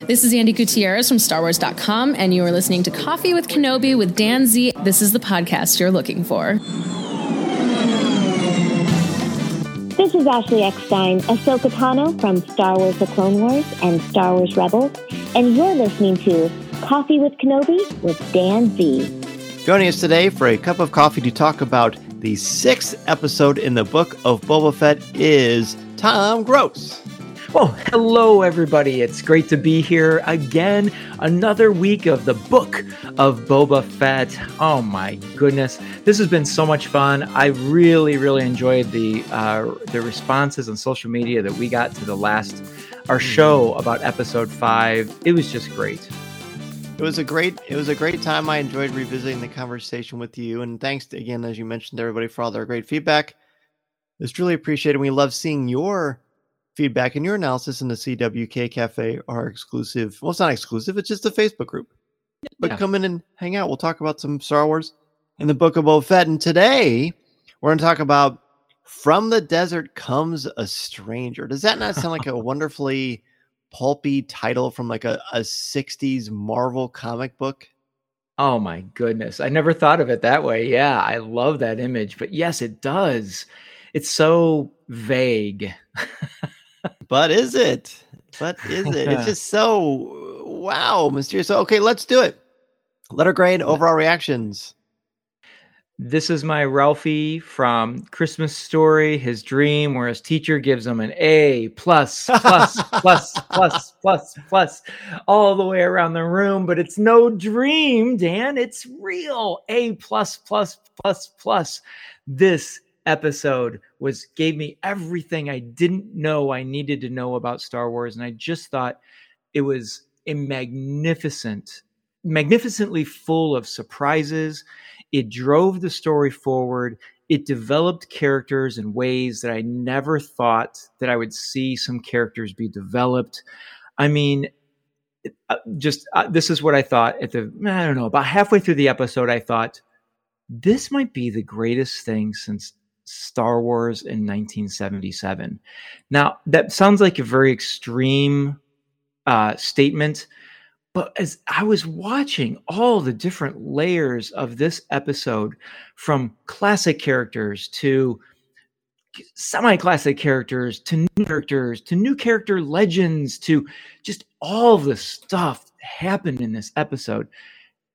This is Andi Gutierrez from StarWars.com, and you are listening to Coffee with Kenobi with Dan Z. This is the podcast you're looking for. This is Ashley Eckstein, Ahsoka Tano from Star Wars The Clone Wars and Star Wars Rebels, and you're listening to Coffee with Kenobi with Dan Z. Joining us today for a cup of coffee to talk about the sixth episode in the book of Boba Fett is Tom Gross. Well, hello, everybody. It's great to be here again. Another week of the book of Boba Fett. Oh, my goodness. This has been so much fun. I really, really enjoyed the, uh, the responses on social media that we got to the last, our show about episode five. It was just great. It was a great it was a great time. I enjoyed revisiting the conversation with you. And thanks to, again, as you mentioned, everybody for all their great feedback. It's truly appreciated. We love seeing your feedback and your analysis in the CWK Cafe are exclusive. Well, it's not exclusive, it's just a Facebook group. But Yeah. come in and hang out. We'll talk about some Star Wars in the Book of Boba Fett. And today we're going to talk about From the Desert Comes a Stranger. Does that not sound like a wonderfully pulpy title from like a, a 60s Marvel comic book? Oh, my goodness. I never thought of it that way. Yeah, I love that image. But yes, it does. It's so vague. But is it? But is it? It's just so wow, mysterious. Okay, let's do it. Letter grade, overall reactions. This is my Ralphie from Christmas Story, his dream, where his teacher gives him an A plus, plus, plus, plus, plus, plus, all the way around the room. But it's no dream, Dan. It's real. A plus, plus, plus, plus. This episode was gave me everything I didn't know I needed to know about Star Wars, and I just thought it was a magnificent, magnificently full of surprises. It drove the story forward. It developed characters in ways that i never thought that i would see some characters be developed. I mean uh, just uh, this is what i thought at the i don't know about halfway through the episode i thought this might be the greatest thing since star wars in 1977 now that sounds like a very extreme uh, statement but as I was watching all the different layers of this episode, from classic characters to semi classic characters to new characters to new character legends to just all the stuff that happened in this episode,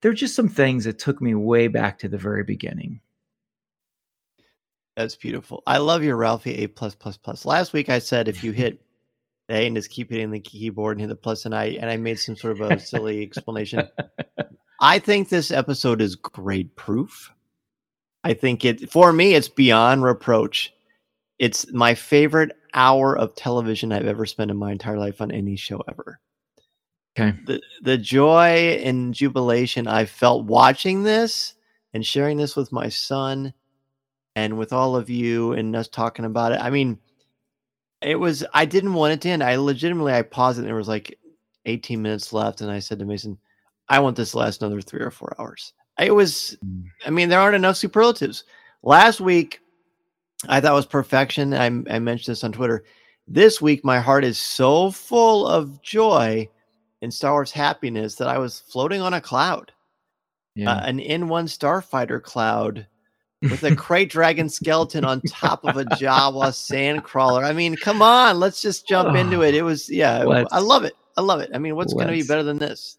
there are just some things that took me way back to the very beginning. That's beautiful. I love your Ralphie A plus plus plus. Last week I said if you hit A and just keep hitting the keyboard and hit the plus, and I and I made some sort of a silly explanation. I think this episode is great proof. I think it for me it's beyond reproach. It's my favorite hour of television I've ever spent in my entire life on any show ever. Okay. The the joy and jubilation I felt watching this and sharing this with my son and with all of you and us talking about it. I mean, it was I didn't want it to end. I legitimately I paused it and there was like 18 minutes left and I said to Mason, I want this to last another 3 or 4 hours. It was I mean, there aren't enough superlatives. Last week I thought was perfection. I, I mentioned this on Twitter. This week my heart is so full of joy and Star Wars happiness that I was floating on a cloud. Yeah. Uh, an N1 starfighter cloud with a krayt dragon skeleton on top of a Jawa sandcrawler. I mean, come on, let's just jump into it. It was, yeah, Let's- I love it. I love it. I mean, what's going to be better than this?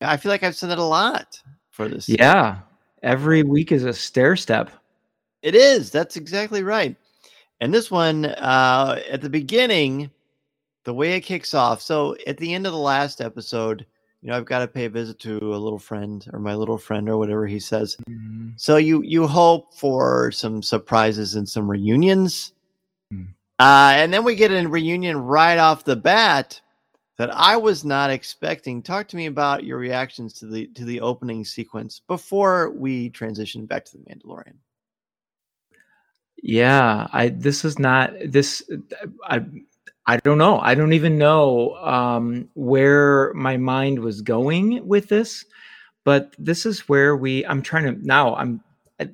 I feel like I've said that a lot for this. yeah. Every week is a stair step. It is. That's exactly right. And this one, uh, at the beginning, the way it kicks off. So at the end of the last episode, you know, I've got to pay a visit to a little friend or my little friend or whatever he says. So you you hope for some surprises and some reunions, Hmm. uh, and then we get a reunion right off the bat. that I was not expecting. Talk to me about your reactions to the to the opening sequence before we transition back to the Mandalorian. Yeah, I this is not this I I don't know. I don't even know um, where my mind was going with this, but this is where we. I'm trying to now. I'm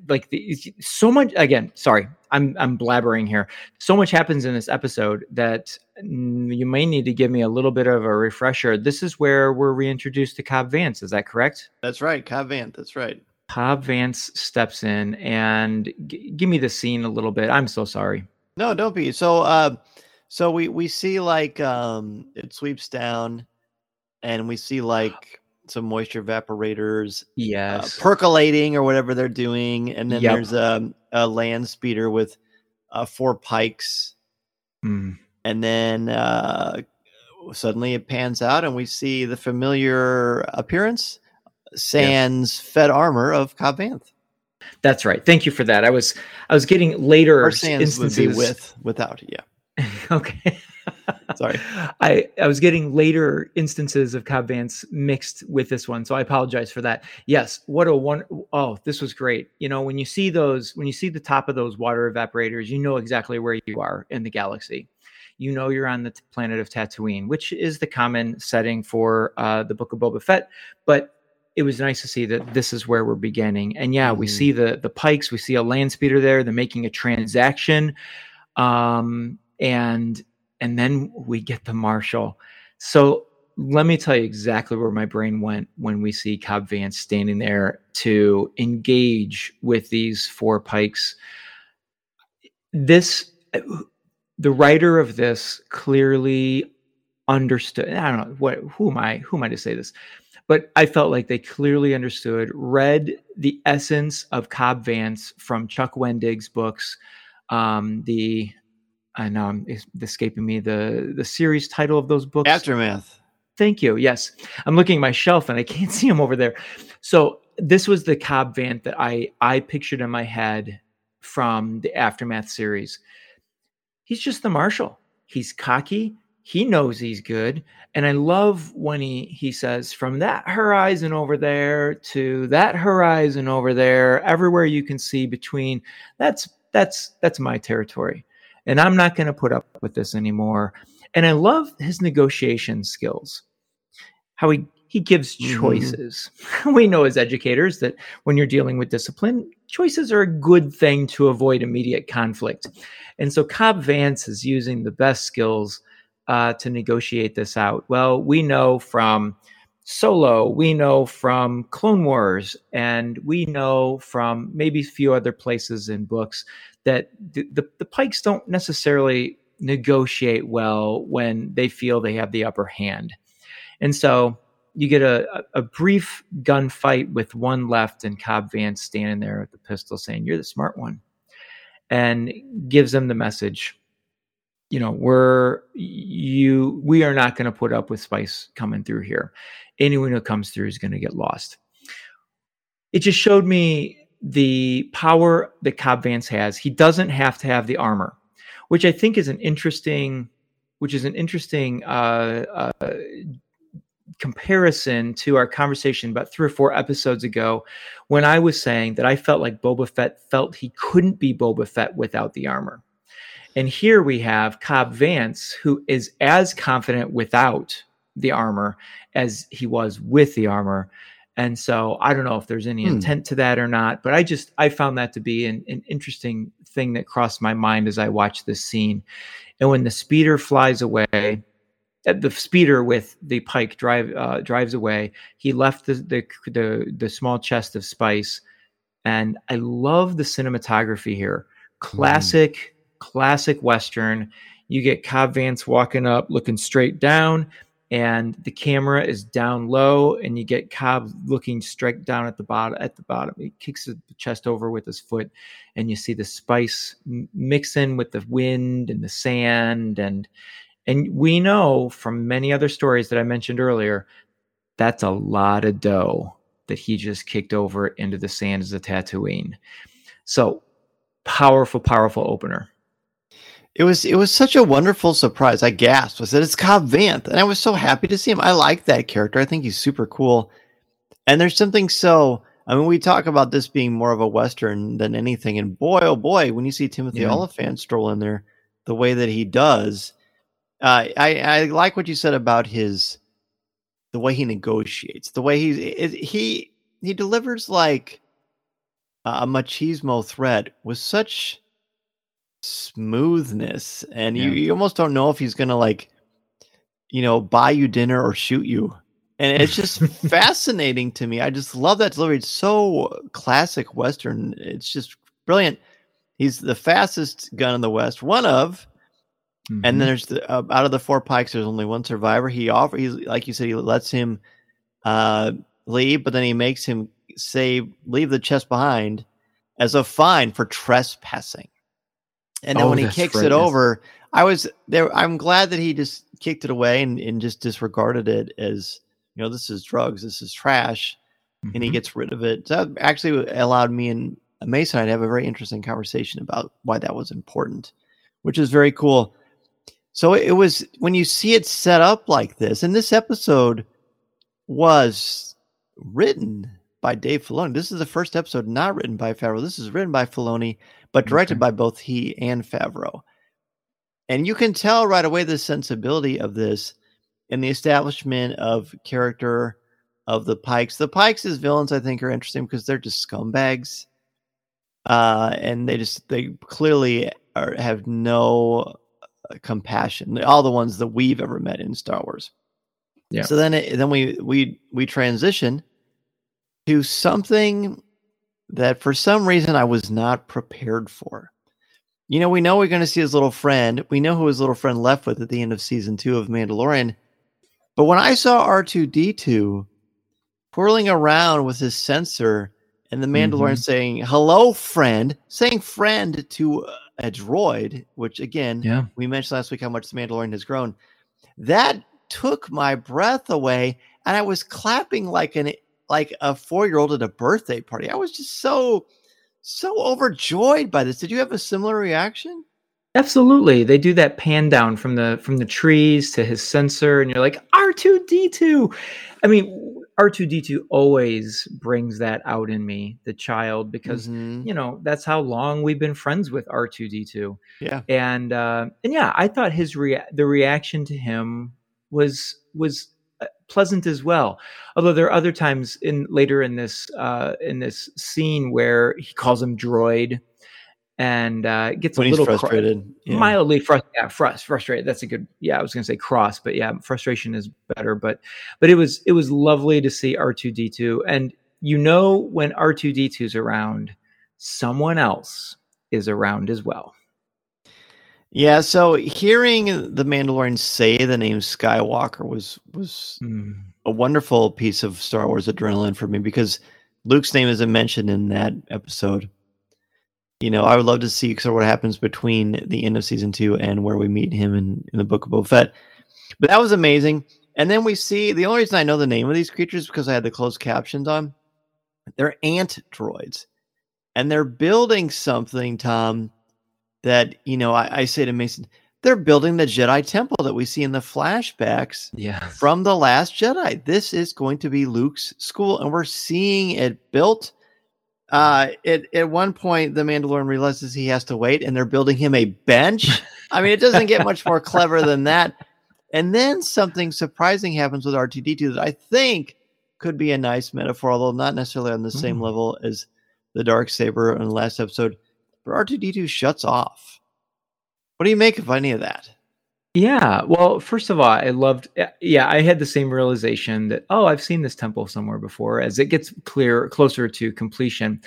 like the, so much again. Sorry, I'm I'm blabbering here. So much happens in this episode that you may need to give me a little bit of a refresher. This is where we're reintroduced to Cobb Vanth. Is that correct? That's right, Cobb Vanth. That's right. Cobb Vanth steps in and g- give me the scene a little bit. I'm so sorry. No, don't be. So, uh, so we we see like um, it sweeps down, and we see like some moisture evaporators, uh, yes, uh, percolating or whatever they're doing, and then yep. there's a, a land speeder with uh, four Pykes, mm. and then uh, suddenly it pans out, and we see the familiar appearance sans yes. Fett armor of Cobb Vanth. That's right. Thank you for that. I was I was getting later or sans instances would be with without. Yeah. okay. Sorry. I, I was getting later instances of Cobb Vanth mixed with this one. So I apologize for that. Yes. What a one. Oh, this was great. You know, when you see those, when you see the top of those water evaporators, you know exactly where you are in the galaxy. You know you're on the planet of Tatooine, which is the common setting for uh, the Book of Boba Fett. But it was nice to see that this is where we're beginning. And yeah, mm-hmm. we see the the Pykes, we see a land speeder there, they're making a transaction. Um, and and then we get the marshal. So let me tell you exactly where my brain went when we see Cobb Vanth standing there to engage with these four Pykes. This the writer of this clearly understood. I don't know what who am I who am I to say this? but I felt like they clearly understood, read the essence of Cobb Vanth from Chuck Wendig's books. Um, the I know it's escaping me the the series title of those books. Aftermath. Thank you. Yes, I'm looking at my shelf and I can't see them over there. So this was the Cobb Vanth that I I pictured in my head from the Aftermath series. He's just the marshal. He's cocky he knows he's good and i love when he he says from that horizon over there to that horizon over there everywhere you can see between that's that's that's my territory and i'm not going to put up with this anymore and i love his negotiation skills how he he gives mm-hmm. choices mm-hmm. we know as educators that when you're dealing with discipline choices are a good thing to avoid immediate conflict and so cobb Vanth is using the best skills uh, to negotiate this out? Well, we know from Solo, we know from Clone Wars, and we know from maybe a few other places in books that the, the, the Pykes don't necessarily negotiate well when they feel they have the upper hand. And so you get a, a brief gunfight with one left, and Cobb Vanth standing there with the pistol saying, You're the smart one, and gives them the message you know we're you we are not going to put up with spice coming through here. Anyone who comes through is going to get lost. It just showed me the power that cobb vanth has. He doesn't have to have the armor which i think is an interesting which is an interesting uh, uh, comparison to our conversation about three or four episodes ago when i was saying that i felt like boba fett felt he couldn't be boba fett without the armor and here we have Cobb Vanth, who is as confident without the armor as he was with the armor. And so I don't know if there's any hmm. intent to that or not, but I just I found that to be an, an interesting thing that crossed my mind as I watched this scene. And when the speeder flies away, uh, the speeder with the Pyke drive uh, drives away. He left the, the the the small chest of spice, and I love the cinematography here. Hmm. Classic classic Western. You get Cobb Vanth walking up, looking straight down, and the camera is down low, and you get Cobb looking straight down at the bottom. At the bottom, he kicks the chest over with his foot, and you see the spice mix in with the wind and the sand, and and we know from many other stories that I mentioned earlier, that's a lot of dough that he just kicked over into the sand as a Tatooine. So powerful, powerful opener. It was it was such a wonderful surprise. I gasped. I said, "It's Cobb Vanth," and I was so happy to see him. I like that character. I think he's super cool. And there's something so. I mean, we talk about this being more of a western than anything, and boy, oh boy, when you see Timothy Yeah. Olyphant stroll in there, the way that he does, uh, I I like what you said about his the way he negotiates, the way he's it, he he delivers like a machismo threat with such smoothness and you, Yeah. you almost don't know if he's gonna like you know buy you dinner or shoot you. And it's just fascinating to me. I just love that delivery. It's so classic western. It's just brilliant. He's the fastest gun in the west one of Mhm. and then there's the uh, out of the four Pykes there's only one survivor. He offer he's like you said he lets him uh leave but then he makes him say leave the chest behind as a fine for trespassing and then Oh, when he kicks right, it over i was there i'm glad that he just kicked it away and, and just disregarded it as you know this is drugs this is trash and he Mhm. gets rid of it. So that actually allowed me and Mason and I to have a very interesting conversation about why that was important, which is very cool. So it was when you see it set up like this, and this episode was written by Dave Filoni. This is the first episode not written by Favreau. This is written by Filoni, but directed Okay. by both he and Favreau. And you can tell right away the sensibility of this in the establishment of character of the Pykes. The Pykes as villains, I think, are interesting because they're just scumbags, uh, and they just they clearly are have no uh, compassion. All the ones that we've ever met in Star Wars. Yeah. So then, it, then we we we transition to something that for some reason I was not prepared for. You know, we know we're going to see his little friend. We know who his little friend left with at the end of season two of Mandalorian. But when I saw R2D2 twirling around with his sensor and the Mandalorian Mhm. saying, hello, friend, saying friend to a droid, which again, yeah we mentioned last week how much the Mandalorian has grown. That took my breath away, and I was clapping like an like a four year old at a birthday party. I was just so so overjoyed by this. Did you have a similar reaction? Absolutely. They do that pan down from the from the trees to his sensor and you're like R2D2. I mean R2D2 always brings that out in me, the child because Mhm. you know, that's how long we've been friends with R2D2. yeah, And uh and yeah, I thought his rea- the reaction to him was was pleasant as well. Although there are other times in later in this uh in this scene where he calls him droid and uh gets when a little cr- frustrated, yeah. mildly frust- yeah, frust- frustrated that's a good yeah i was gonna say cross but yeah frustration is better but but it was it was lovely to see r2d2 and you know when r2d2 is around someone else is around as well yeah. So hearing the Mandalorian say the name Skywalker was was Mm, a wonderful piece of Star Wars adrenaline for me because Luke's name isn't mentioned in that episode. You know, I would love to see sort of what happens between the end of season two and where we meet him in, in the Book of Boba Fett. But that was amazing. And then we see the only reason I know the name of these creatures is because I had the closed captions on. They're ant droids. And they're building something, Tom, that, you know, I, I say to Mason, they're building the Jedi Temple that we see in the flashbacks yeah from the last jedi. This is going to be luke's school and we're seeing it built. Uh it, at one point the mandalorian realizes he has to wait and they're building him a bench. I mean it doesn't get much more clever than that. And then something surprising happens with r2d2 that i think could be a nice metaphor although not necessarily on the same Mm. level as the dark saber in the last episode but r2d2 shuts off what do you make of any of that Yeah, well, first of all, I loved. Yeah, I had the same realization that oh, I've seen this temple somewhere before. As it gets clear, closer to completion,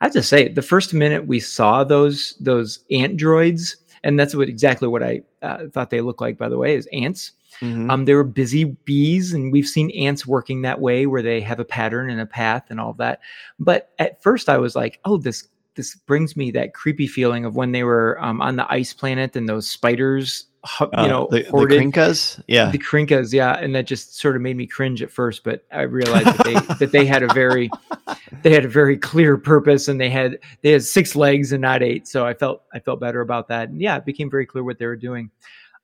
I have to say, the first minute we saw those those ant droids, and that's what exactly what I uh, thought they looked like. By the way, is ants. Mhm. Um, they were busy bees, and we've seen ants working that way, where they have a pattern and a path and all that. But at first, I was like, oh, this this brings me that creepy feeling of when they were um, on the ice planet and those spiders, hu- Uh, you know, the, the Krinkas? yeah the Krinkas, yeah, and that just sort of made me cringe at first, but I realized that they that they had a very they had a very clear purpose and they had they had six legs and not eight. So I felt I felt better about that. And yeah, it became very clear what they were doing.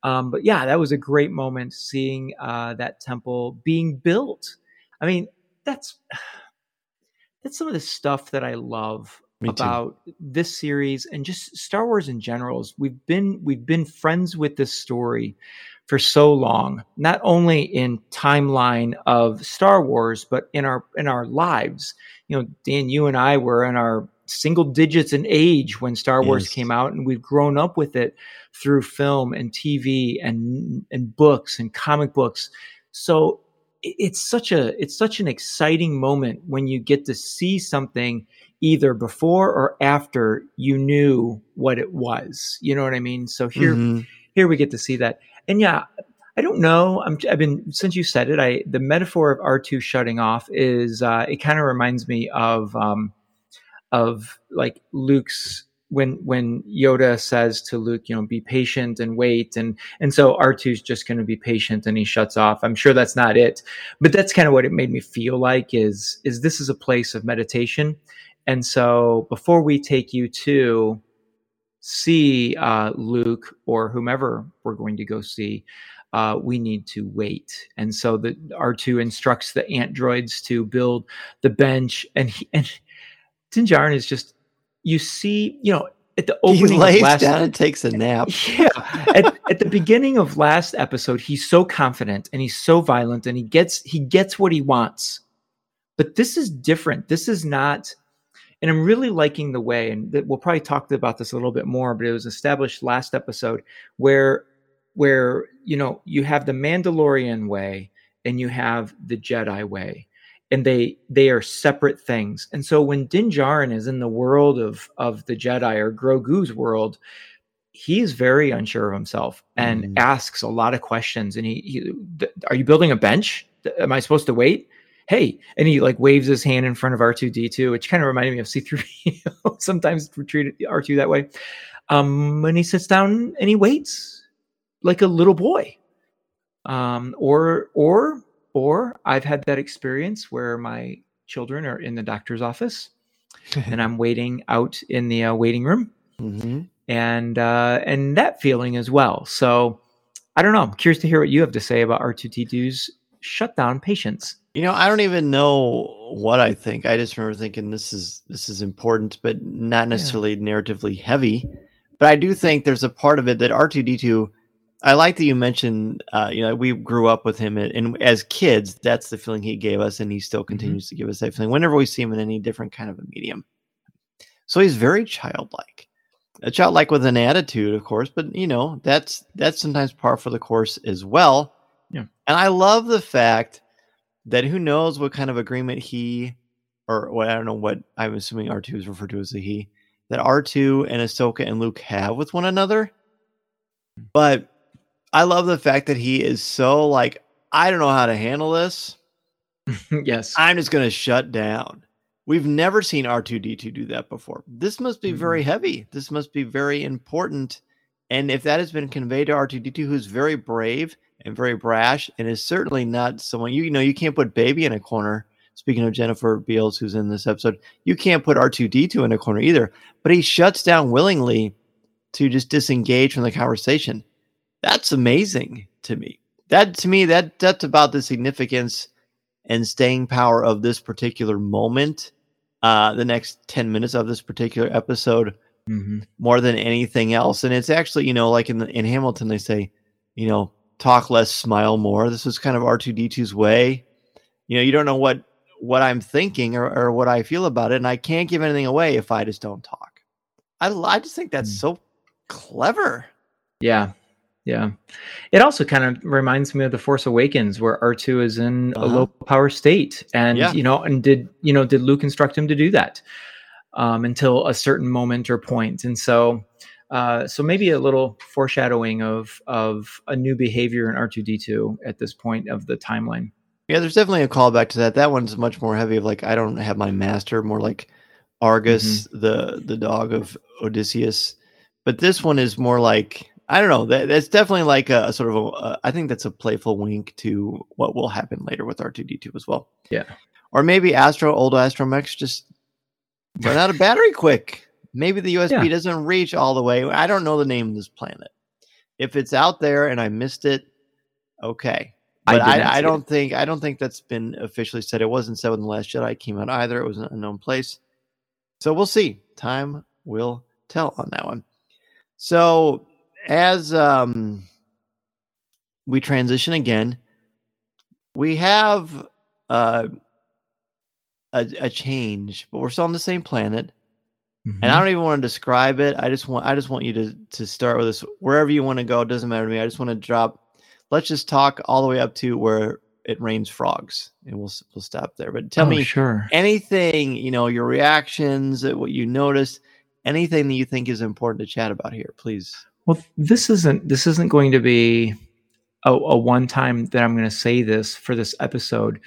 Um, but yeah, that was a great moment seeing uh, that temple being built. I mean, that's that's some of the stuff that I love Me too. about this series and just Star Wars in general. We've been we've been friends with this story for so long, not only in timeline of Star Wars, but in our in our lives. You know, Dan, you and I were in our single digits in age when Star Wars Yes. came out, and we've grown up with it through film and TV and and books and comic books. So it's such a it's such an exciting moment when you get to see something either before or after you knew what it was. You know what I mean? So here Mhm. here we get to see that. And yeah, I don't know. I'm, I've been since you said it. I the metaphor of R two shutting off is uh, it kind of reminds me of um, of like Luke's when when Yoda says to Luke, you know, be patient and wait, and and so R 2s just going to be patient and he shuts off. I'm sure that's not it, but that's kind of what it made me feel like. Is is this is a place of meditation, and so before we take you to see uh, Luke or whomever we're going to go see, uh, we need to wait. And so the R2 instructs the androids to build the bench, and he, and Din is just you see, you know, at the opening, He lays last down and takes a nap. yeah. At, at the beginning of last episode, he's so confident and he's so violent and he gets he gets what he wants. But this is different. This is not and I'm really liking the way, and that we'll probably talk about this a little bit more, but it was established last episode where where you know you have the Mandalorian way and you have the Jedi way. And they they are separate things. And so when Din Djarin is in the world of of the Jedi or Grogu's world, he's very unsure of himself and Mhm. asks a lot of questions. And he, he th- are you building a bench? Am I supposed to wait? Hey, and he like waves his hand in front of R2D2, which kind of reminded me of C3PO. Sometimes we treat R2 that way. Um, and he sits down and he waits like a little boy. Um, or or or I've had that experience where my children are in the doctor's office and I'm waiting out in the uh, waiting room Mhm. and uh, and that feeling as well. So I don't know. I'm curious to hear what you have to say about R2D2's shutdown patience. You know, I don't even know what I think. I just remember thinking this is this is important, but not necessarily narratively heavy. But I do think there's a part of it that R2D2. I like that you mentioned. Uh, you know, we grew up with him, and, and as kids, that's the feeling he gave us, and he still continues to give us that feeling whenever we see him in any different kind of a medium. So he's very childlike, a childlike with an attitude, of course. But you know, that's that's sometimes par for the course as well. Yeah. And I love the fact that who knows what kind of agreement he or what I don't know what I'm assuming R2 is referred to as a he that R2 and Ahsoka and Luke have with one another. But I love the fact that he is so like, I don't know how to handle this. yes. I'm just going to shut down. We've never seen R2D2 do that before. This must be very mm-hmm. heavy. This must be very important. And if that has been conveyed to R2D2, who's very brave and very brash and is certainly not someone you know, you can't put baby in a corner. Speaking of Jennifer Beals, who's in this episode, you can't put R2D2 in a corner either. But he shuts down willingly to just disengage from the conversation. That's amazing to me. That to me, that that's about the significance and staying power of this particular moment, uh, the next 10 minutes of this particular episode, Mhm. more than anything else. And it's actually, you know, like in the, in Hamilton, they say, you know, talk less, smile more. This is kind of R2D2's way. You know, you don't know what what I'm thinking or, or what I feel about it, and I can't give anything away if I just don't talk. I, I just think that's Mm. so clever. Yeah. Yeah. It also kind of reminds me of The Force Awakens where R2 is in a Uh-huh. low power state. And, Yeah. you know, and did, you know, did Luke instruct him to do that um, until a certain moment or point? And so, uh, so maybe a little foreshadowing of of a new behavior in R2D2 at this point of the timeline. Yeah, there's definitely a callback to that. That one's much more heavy of like I don't have my master, more like Argus, the the dog of Odysseus. But this one is more like I don't know. That that's definitely like a, a sort of a. Uh, I think that's a playful wink to what will happen later with R2D2 as well. Yeah. Or maybe Astro, old Astromech, just run out of battery quick. Maybe the USB Yeah. doesn't reach all the way. I don't know the name of this planet. If it's out there and I missed it, okay. I But did I, I, don't think I don't think that's been officially said. It wasn't said when the Last Jedi came out either. It was an unknown place. So we'll see. Time will tell on that one. So as um we transition again, we have uh a, a change, but we're still on the same planet. And Mm-hmm. I don't even want to describe it. I just want I just want you to to start with this wherever you want to go. It doesn't matter to me. I just want to drop. Let's just talk all the way up to where it rains frogs, and we'll we'll stop there. But tell Oh, me sure. anything you know, your reactions, uh, what you noticed, anything that you think is important to chat about here, please. Well, this isn't this isn't going to be a, a one time that I'm going to say this for this episode,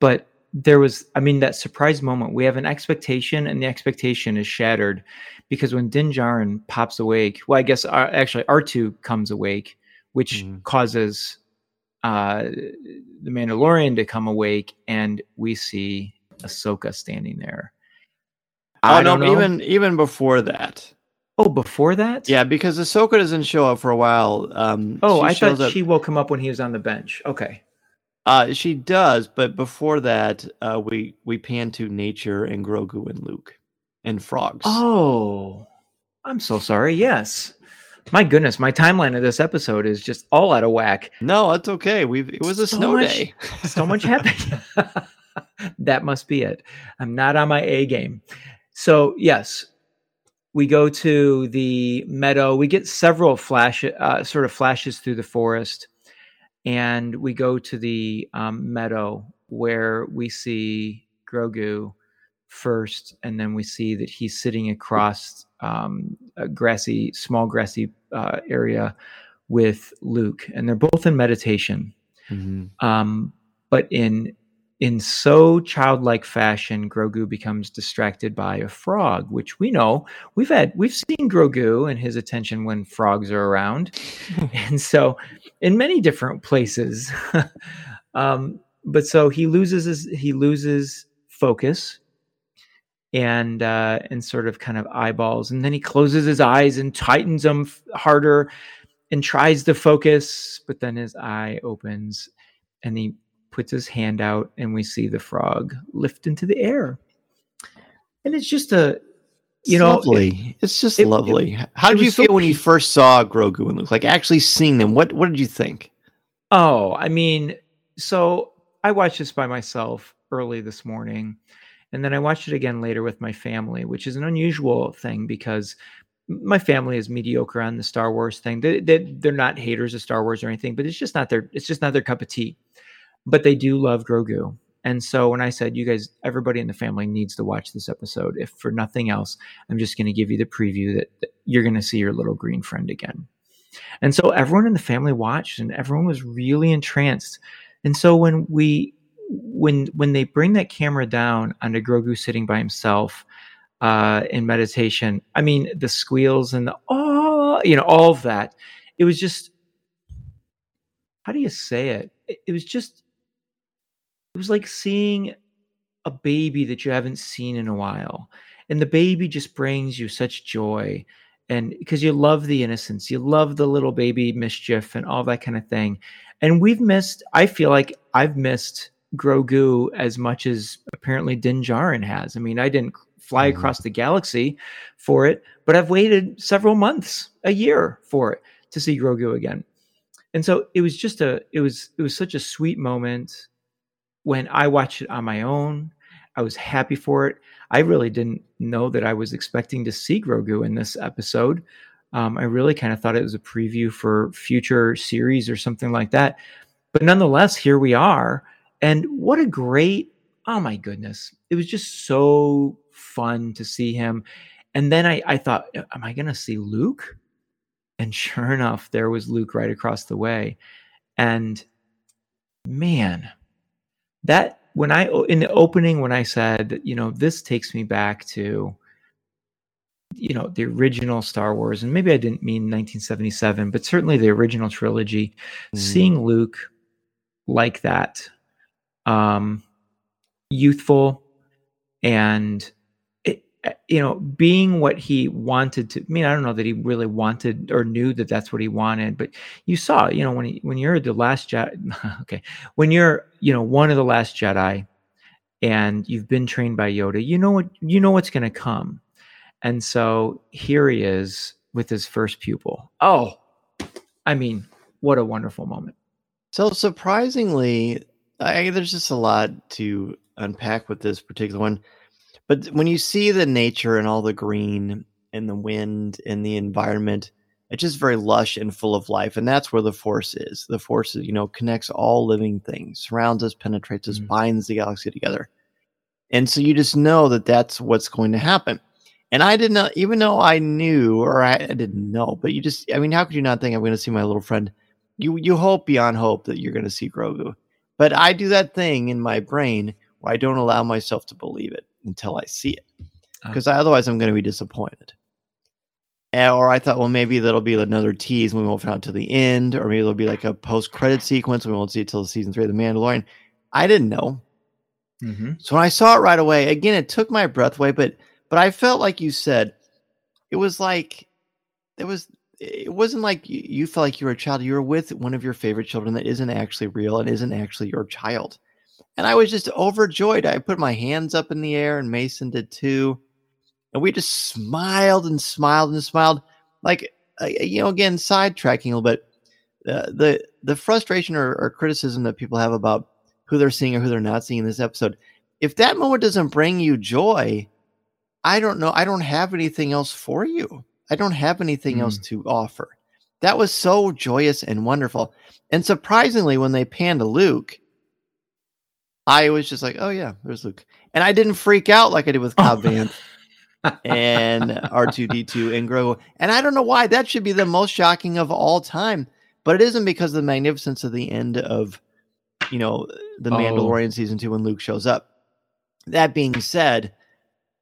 but there was, I mean, that surprise moment. We have an expectation, and the expectation is shattered because when Din Djarin pops awake, well, I guess uh, actually R two comes awake, which Mhm. causes uh, the Mandalorian to come awake, and we see Ahsoka standing there. Oh I no, don't know. even even before that, oh, before that, yeah, because Ahsoka doesn't show up for a while. Um, Oh, I thought up- she woke him up when he was on the bench. Okay. Uh, she does, but before that, uh, we we pan to nature and Grogu and Luke and frogs. Oh, I'm so sorry. Yes. My goodness, my timeline of this episode is just all out of whack. No, that's okay. We've it was a So snow much- day. So much happened. that must be it. I'm not on my A game. So, yes, we go to the meadow. We get several flash, uh, sort of flashes through the forest, and we go to the um, meadow where we see Grogu first, and then we see that he's sitting across um, a grassy, small grassy uh, area with Luke, and they're both in meditation Mhm. um, but in in so childlike fashion, Grogu becomes distracted by a frog, which we know we've had we've seen Grogu and his attention when frogs are around, and so in many different places. um, but so he loses his he loses focus and uh, and sort of kind of eyeballs, and then he closes his eyes and tightens them f- harder and tries to focus, but then his eye opens and he puts his hand out and we see the frog lift into the air. And it's just a you It's know, it- it's just it- it- lovely. How did you was so feel when you first saw Grogu and Luke? Like actually seeing them. What what did you think? Oh, I mean, so I watched this by myself early this morning, and then I watched it again later with my family, which is an unusual thing because my family is mediocre on the Star Wars thing. They, they they're not haters of Star Wars or anything, but it's just not their it's just not their cup of tea. But they do love Grogu. And so when I said you guys everybody in the family needs to watch this episode, if for nothing else, I'm just going to give you the preview that, you're going to see your little green friend again. And so everyone in the family watched and everyone was really entranced. And so when we when when they bring that camera down onto Grogu sitting by himself uh in meditation, I mean the squeals and the oh you know, all of that. It was just how do you say it? It, it was just it was like seeing a baby that you haven't seen in a while. And the baby just brings you such joy and because you love the innocence, you love the little baby mischief and all that kind of thing. And we've missed, I feel like I've missed Grogu as much as apparently Din Djarin has. I mean, I didn't fly Mhm. across the galaxy for it, but I've waited several months, a year for it to see Grogu again. And so it was just a, it was, it was such a sweet moment when I watched it on my own. I was happy for it. I really didn't know that I was expecting to see Grogu in this episode. Um, I really kind of thought it was a preview for future series or something like that. But nonetheless, here we are. And what a great, oh my goodness. It was just so fun to see him. And then I, I thought, am I going to see Luke? And sure enough, there was Luke right across the way. And man, that when I in the opening when I said, you know, this takes me back to you know, the original Star Wars and maybe I didn't mean 1977, but certainly the original trilogy, Mhm. seeing Luke like that um youthful and Uh, you know, being what he wanted to. I mean, I don't know that he really wanted or knew that that's what he wanted, but you saw, you know, when he, when you're the last Jedi, okay, when you're, you know, one of the last Jedi, and you've been trained by Yoda, you know what you know what's going to come, and so here he is with his first pupil. Oh, I mean, what a wonderful moment. So surprisingly, I, there's just a lot to unpack with this particular one. But when you see the nature and all the green and the wind and the environment, it's just very lush and full of life. And that's where the force is. The force, you know, connects all living things, surrounds us, penetrates us, mm-hmm. binds the galaxy together. And so you just know that that's what's going to happen. And I did not, even though I knew, or I, I didn't know, but you just, I mean, how could you not think I'm going to see my little friend? You, you hope beyond hope that you're going to see Grogu. But I do that thing in my brain where I don't allow myself to believe it until I see it, because uh-huh. otherwise I'm going to be disappointed. And, or I thought, well, maybe that'll be another tease and we won't find out to the end, or maybe there'll be like a post credit sequence and we won't see it till season three of The Mandalorian. I didn't know. Mm-hmm. So when I saw it right away, again, it took my breath away, but but I felt like you said, it was like it was it wasn't like you felt like you were a child. You were with one of your favorite children that isn't actually real and isn't actually your child. And I was just overjoyed. I put my hands up in the air, and Mason did too. And we just smiled and smiled and smiled. Like, uh, you know, again, sidetracking a little bit. Uh, the the frustration or, or criticism that people have about who they're seeing or who they're not seeing in this episode, if that moment doesn't bring you joy, I don't know. I don't have anything else for you. I don't have anything mm. else to offer. That was so joyous and wonderful. And surprisingly, when they panned to Luke, I was just like, oh, yeah, there's Luke. And I didn't freak out like I did with Cobb Vanth and R2D2 and Grogu. And I don't know why. That should be the most shocking of all time. But it isn't because of the magnificence of the end of, you know, the oh. Mandalorian season two when Luke shows up. That being said,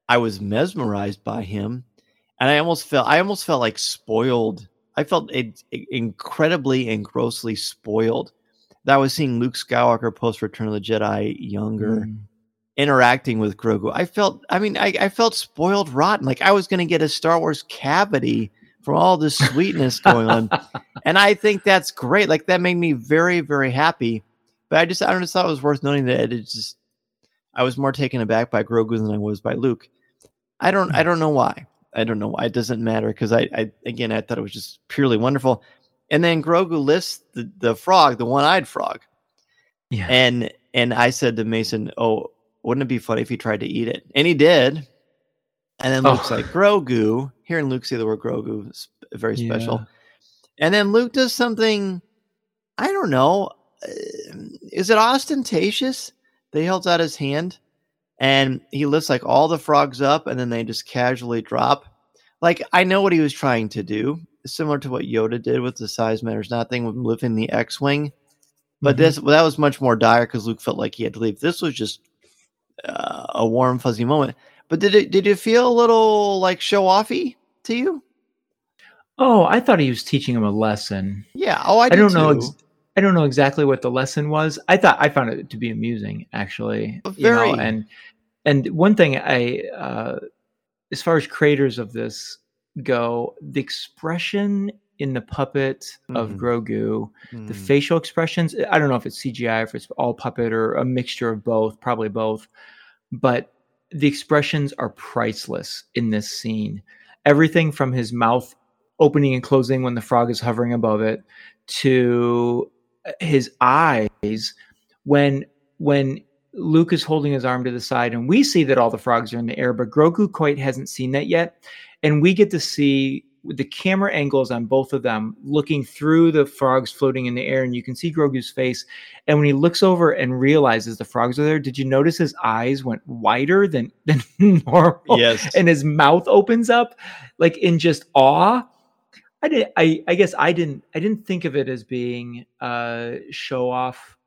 I was mesmerized by him, and I almost felt I almost felt like spoiled. I felt it, it incredibly and grossly spoiled that was seeing Luke Skywalker post Return of the Jedi younger. Mm. Interacting with Grogu, I felt. I mean, I, I felt spoiled rotten. Like I was going to get a Star Wars cavity from all this sweetness going on, and I think that's great. Like that made me very, very happy. But I just, I just thought it was worth noting that it just, I was more taken aback by Grogu than I was by Luke. I don't I don't know why. I don't know why. It doesn't matter because I, I again I thought it was just purely wonderful. And then Grogu lifts the, the frog, the one-eyed frog. Yeah. And and I said to Mason, "Oh, wouldn't it be funny if he tried to eat it?" And he did. And then Luke's oh. like, "Grogu." Hearing Luke say the word Grogu is very special. Yeah. And then Luke does something. I don't know. Uh, is it ostentatious? They held out his hand and he lifts like all the frogs up and then they just casually drop. Like I know what he was trying to do, similar to what Yoda did with the size matters nothing with lifting the X-wing. But mm-hmm. this that was much more dire because Luke felt like he had to leave. This was just uh, a warm, fuzzy moment. But did it did it feel a little like show offy to you? Oh, I thought he was teaching him a lesson. Yeah. Oh, I, I don't know. Ex- I don't know exactly what the lesson was. I thought I found it to be amusing, actually. Very. You know, and and one thing I, uh, as far as creators of this go, the expression in the puppet mm-hmm. of Grogu, mm-hmm. the facial expressions. I don't know if it's CGI, if it's all puppet or a mixture of both, probably both. But the expressions are priceless in this scene. Everything from his mouth opening and closing when the frog is hovering above it to his eyes when when Luke is holding his arm to the side, and we see that all the frogs are in the air, but Grogu quite hasn't seen that yet. And we get to see the camera angles on both of them looking through the frogs floating in the air, and you can see Grogu's face. And when he looks over and realizes the frogs are there, did you notice his eyes went wider than, than normal? Yes. And his mouth opens up like in just awe. I did I, I guess I didn't I didn't think of it as being uh show off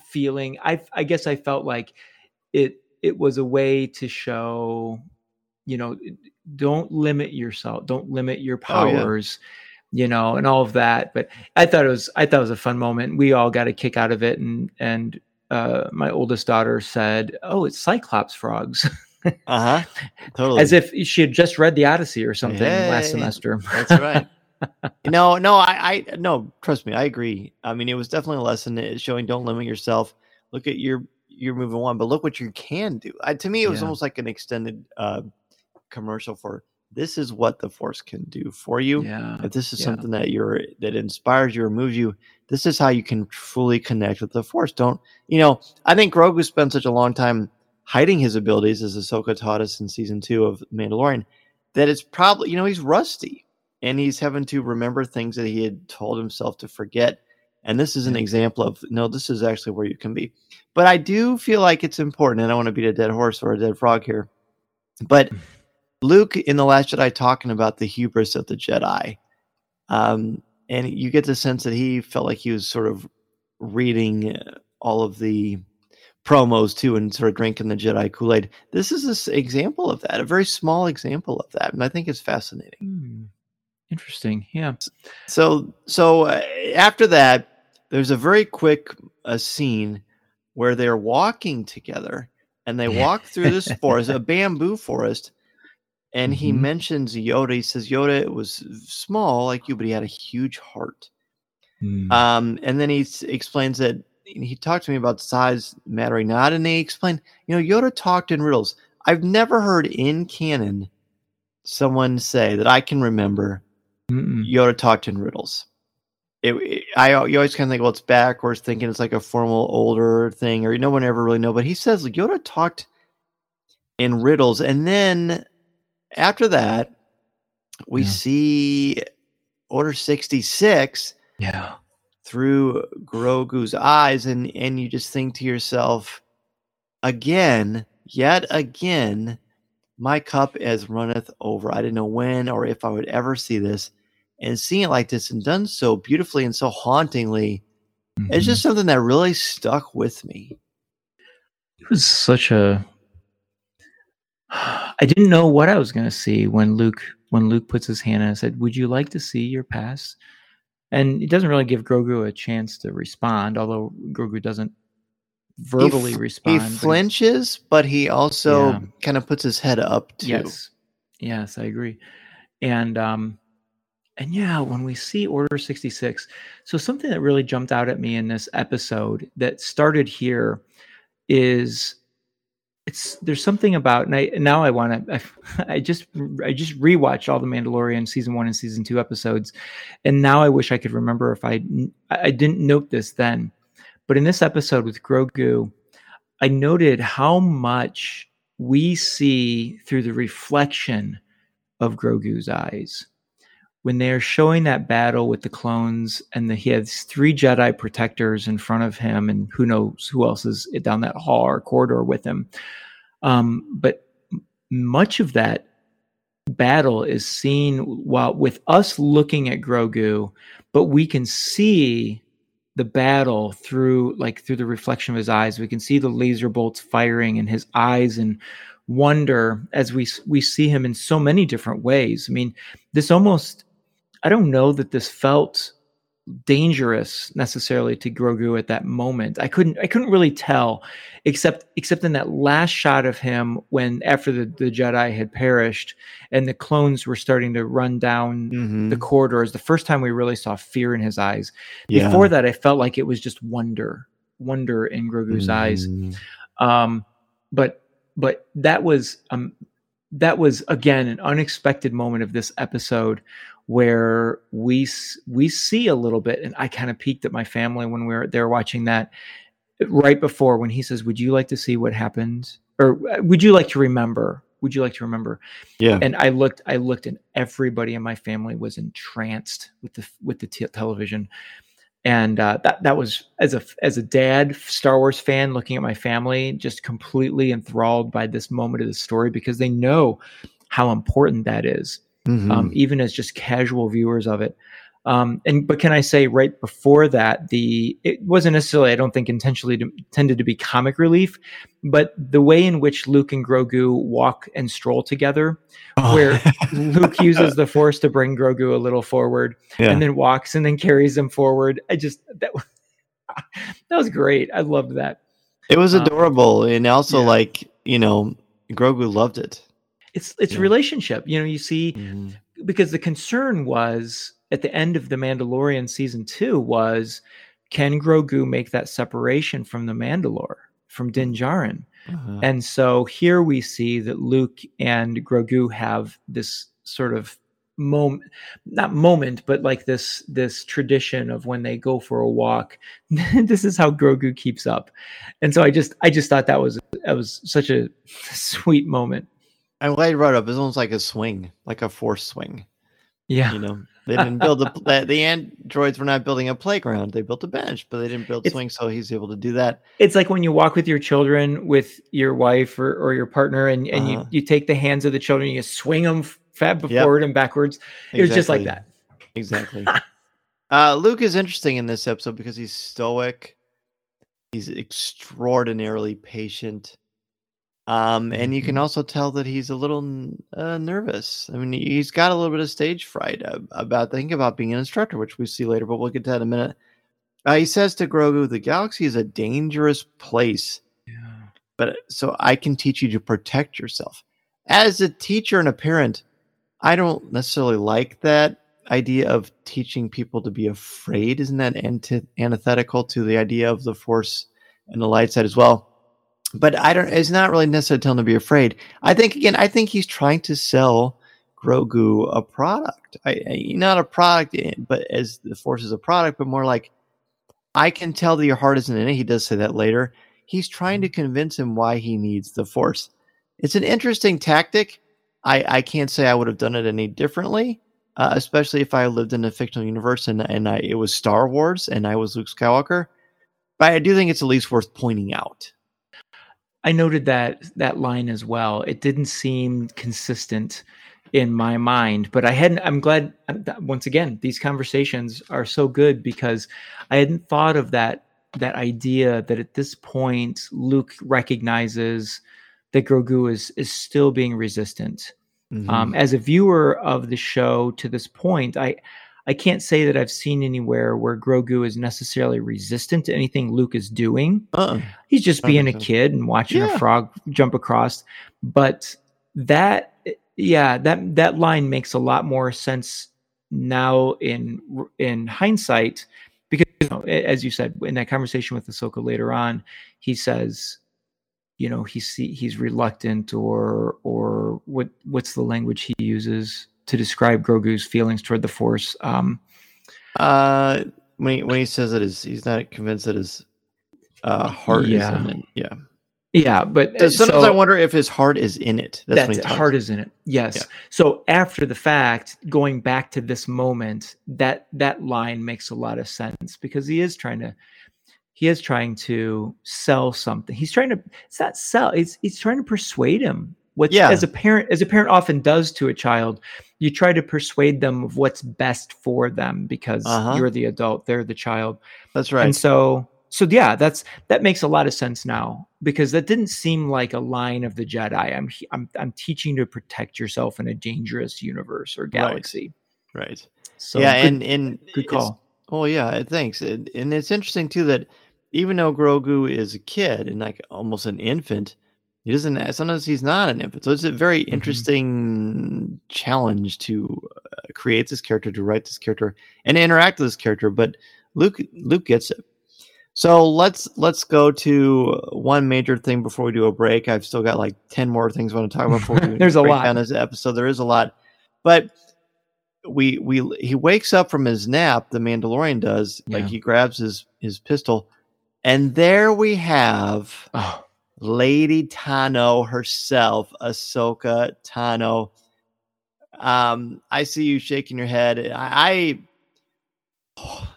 feeling. I I guess I felt like it it was a way to show, you know, don't limit yourself, don't limit your powers. Oh, yeah. You know, and all of that. But I thought it was I thought it was a fun moment. We all got a kick out of it and and uh, my oldest daughter said, "Oh, it's Cyclops frogs." Uh huh. Totally. as if she had just read the Odyssey or something last semester. That's right. no, no, I, I, no. Trust me, I agree. I mean, it was definitely a lesson uh, showing don't limit yourself. Look at your you're moving on, but look what you can do. I, to me, it was Yeah. almost like an extended uh, commercial for this is what the force can do for you. yeah, If this is yeah. something that you're that inspires you or moves you, this is how you can fully connect with the force. Don't you know? I think Grogu spent such a long time hiding his abilities, as Ahsoka taught us in season two of Mandalorian, that it's probably you know he's rusty and he's having to remember things that he had told himself to forget. And this is an example of no, this is actually where you can be. But I do feel like it's important, and I want to beat a dead horse or a dead frog here. But mm. Luke in the Last Jedi talking about the hubris of the Jedi, um, and you get the sense that he felt like he was sort of reading all of the promos too, and sort of drinking the Jedi Kool Aid. This is an example of that, a very small example of that, and I think it's fascinating. Hmm. Interesting. Yeah. So, so uh, after that, there's a very quick uh, scene where they're walking together, and they walk through this forest, a bamboo forest. And he Mhm. mentions Yoda. He says Yoda was small like you, but he had a huge heart. Hmm. Um, and then he s- explains that he talked to me about size mattering not, and he explained, you know, Yoda talked in riddles. I've never heard in canon someone say that I can remember Mm-mm. Yoda talked in riddles. It, it- I you always kind of think, well, it's backwards, thinking it's like a formal older thing, or no one ever really know. But he says like, Yoda talked in riddles, and then after that, we Yeah. see Order sixty six Yeah. through Grogu's eyes, and and you just think to yourself, again, yet again, my cup as runneth over. I didn't know when or if I would ever see this, and seeing it like this and done so beautifully and so hauntingly, it's Mhm. just something that really stuck with me. it was such a I didn't know what I was going to see when Luke when Luke puts his hand and said, "Would you like to see your past?" And it doesn't really give Grogu a chance to respond, although Grogu doesn't verbally f- respond. He flinches, but he also Yeah. kind of puts his head up too. Yes. Yes, I agree. And um and yeah, when we see Order 66, so something that really jumped out at me in this episode that started here is it's there's something about and I now I want to I, I just I just rewatched all the Mandalorian season 1 and season 2 episodes and now I wish I could remember if I I I didn't note this then. But in this episode with Grogu, I noted how much we see through the reflection of Grogu's eyes. When they're showing that battle with the clones, and the, he has three Jedi protectors in front of him, and who knows who else is down that hall or corridor with him. Um, but much of that battle is seen while with us looking at Grogu, but we can see the battle through like through the reflection of his eyes. We can see the laser bolts firing in his eyes and wonder as we we see him in so many different ways. I mean, this almost I don't know that this felt dangerous necessarily to Grogu at that moment. I couldn't I couldn't really tell except except in that last shot of him when after the, the Jedi had perished and the clones were starting to run down Mhm. the corridors the first time we really saw fear in his eyes Yeah. before that i felt like it was just wonder wonder in grogu's eyes Mhm. um but but that was um that was again an unexpected moment of this episode where we we see a little bit and i kind of peeked at my family when we were there watching that right before when he says would you like to see what happened or uh, would you like to remember? Would you like to remember? Yeah. and I looked, I looked, and everybody in my family was entranced with the with the t- television, and uh, that that was as a as a dad, Star Wars fan, looking at my family, just completely enthralled by this moment of the story because they know how important that is, Mhm. um, even as just casual viewers of it. Um, and but can I say right before that, the it wasn't necessarily, I don't think, intentionally to, intended to be comic relief, but the way in which Luke and Grogu walk and stroll together where Luke uses the force to bring Grogu a little forward Yeah. and then walks and then carries him forward. I just that was that was great. I loved that. It was Um, adorable, and also yeah. like you know, Grogu loved it. It's it's Yeah. relationship. You know, you see Mhm. because the concern was at the end of the Mandalorian season two was can Grogu make that separation from the Mandalore from Din Djarin? Uh-huh. And so here we see that Luke and Grogu have this sort of moment not moment but like this this tradition of when they go for a walk this is how Grogu keeps up. And so I just I just thought that was that was such a sweet moment. I'm glad you brought up. It's almost like a swing, like a force swing. Yeah. You know, they didn't build a the, the androids were not building a playground. They built a bench, but they didn't build It's- swing, so he's able to do that. it's like when you walk with your children with your wife or, or your partner and, and Uh-huh. you, you take the hands of the children you swing them fat Yep. forward and backwards it was just like that Exactly. uh, Luke is interesting in this episode because he's stoic. He's extraordinarily patient. Um, and you can Mhm. also tell that he's a little uh, nervous. I mean, he's got a little bit of stage fright uh, about thinking about being an instructor, which we see later, but we'll get to that in a minute. Uh, he says to Grogu, "The galaxy is a dangerous place, but so I can teach you to protect yourself." As a teacher and a parent, I don't necessarily like that idea of teaching people to be afraid. Isn't that anti- antithetical to the idea of the Force and the light side as well? But I don't. It's not really necessarily telling them to be afraid. I think again. I think he's trying to sell Grogu a product. I, I not a product, eh, but as the Force is a product, but more like I can tell that your heart isn't in it. He does say that later. He's trying to convince him why he needs the Force. It's an interesting tactic. I, I can't say I would have done it any differently, uh, especially if I lived in a fictional universe and, and I, it was Star Wars and I was Luke Skywalker. But I do think it's at least worth pointing out. I noted that that line as well it didn't seem consistent in my mind but i hadn't i'm glad that- once again these conversations are so good because i hadn't thought of that that idea that at this point luke recognizes that grogu is is still being resistant Mm-hmm. um, as a viewer of the show to this point i i can't say that i've seen anywhere where grogu is necessarily resistant to anything luke is doing uh-uh. he's just being a kid and watching Yeah. a frog jump across but that yeah that that line makes a lot more sense now in in hindsight because you know, as you said in that conversation with Ahsoka later on he says you know he's he's reluctant or or what what's the language he uses to describe Grogu's feelings toward the force um Uh, when he when he says it is he's not convinced that his uh, heart Yeah. is in it. Yeah. yeah but So sometimes so- I wonder if his heart is in it. That's, That's, when it. heart is in it. Yes. Yeah. So after the fact, going back to this moment, that that line makes a lot of sense because he is trying to he is trying to sell something. He's trying to it's not sell, he's he's trying to persuade him. Which Yeah. as a parent, as a parent often does to a child, you try to persuade them of what's best for them because Uh-huh. you're the adult, they're the child. That's right. And so so yeah, that's that makes a lot of sense now because that didn't seem like a line of the Jedi. I'm I'm I'm teaching to protect yourself in a dangerous universe or galaxy. right. So yeah, good, and and good call. Oh yeah, thanks. And, and it's interesting too that even though Grogu is a kid and like almost an infant, he doesn't. Sometimes he's not an infant. So it's a very Mhm. interesting challenge to uh, create this character, to write this character, and interact with this character. But Luke, Luke gets it. So let's let's go to one major thing before we do a break. I've still got like ten more things I want to talk about before we There's a lot. on this episode. There is a lot, but we we he wakes up from his nap. The Mandalorian does like he grabs his his pistol, and there we have Oh, Lady Tano herself, Ahsoka Tano. Um, I see you shaking your head. I, I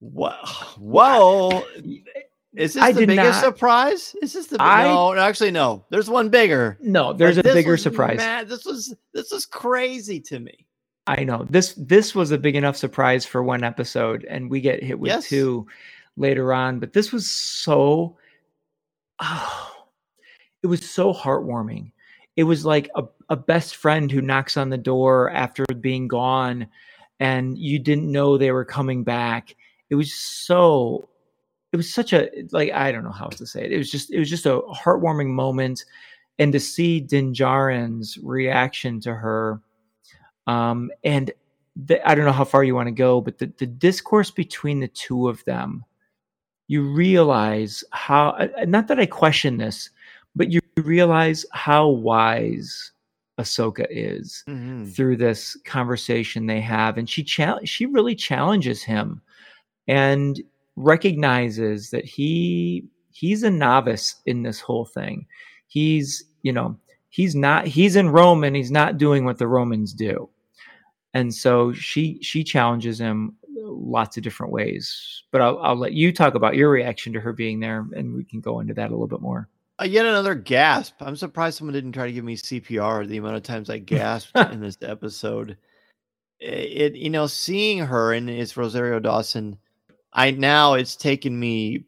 whoa, whoa. Is this I the biggest not- surprise? Is this the I- no? Actually, no. There's one bigger. no, there's a bigger surprise. mad- This was this was crazy to me. I know this this was a big enough surprise for one episode, and we get hit with Yes. two later on. But this was so, oh, it was so heartwarming. It was like a, a best friend who knocks on the door after being gone, and you didn't know they were coming back. It was so, it was such a like I don't know how else to say it. It was just it was just a heartwarming moment. and to see Din Djarin's reaction to her, um, and the, I don't know how far you want to go, but the, the discourse between the two of them, you realize how, uh, uh, not that I question this, but you realize how wise Ahsoka is mm-hmm. through this conversation they have. And she, cha- she really challenges him and recognizes that he, he's a novice in this whole thing. He's, you know, he's not, he's in Rome and he's not doing what the Romans do and so she she challenges him lots of different ways. But I'll, I'll let you talk about your reaction to her being there, and we can go into that a little bit more. Uh, yet another gasp. I'm surprised someone didn't try to give me CPR. The amount of times I gasped in this episode. It, it, you know, seeing her and it's Rosario Dawson. I now it's taken me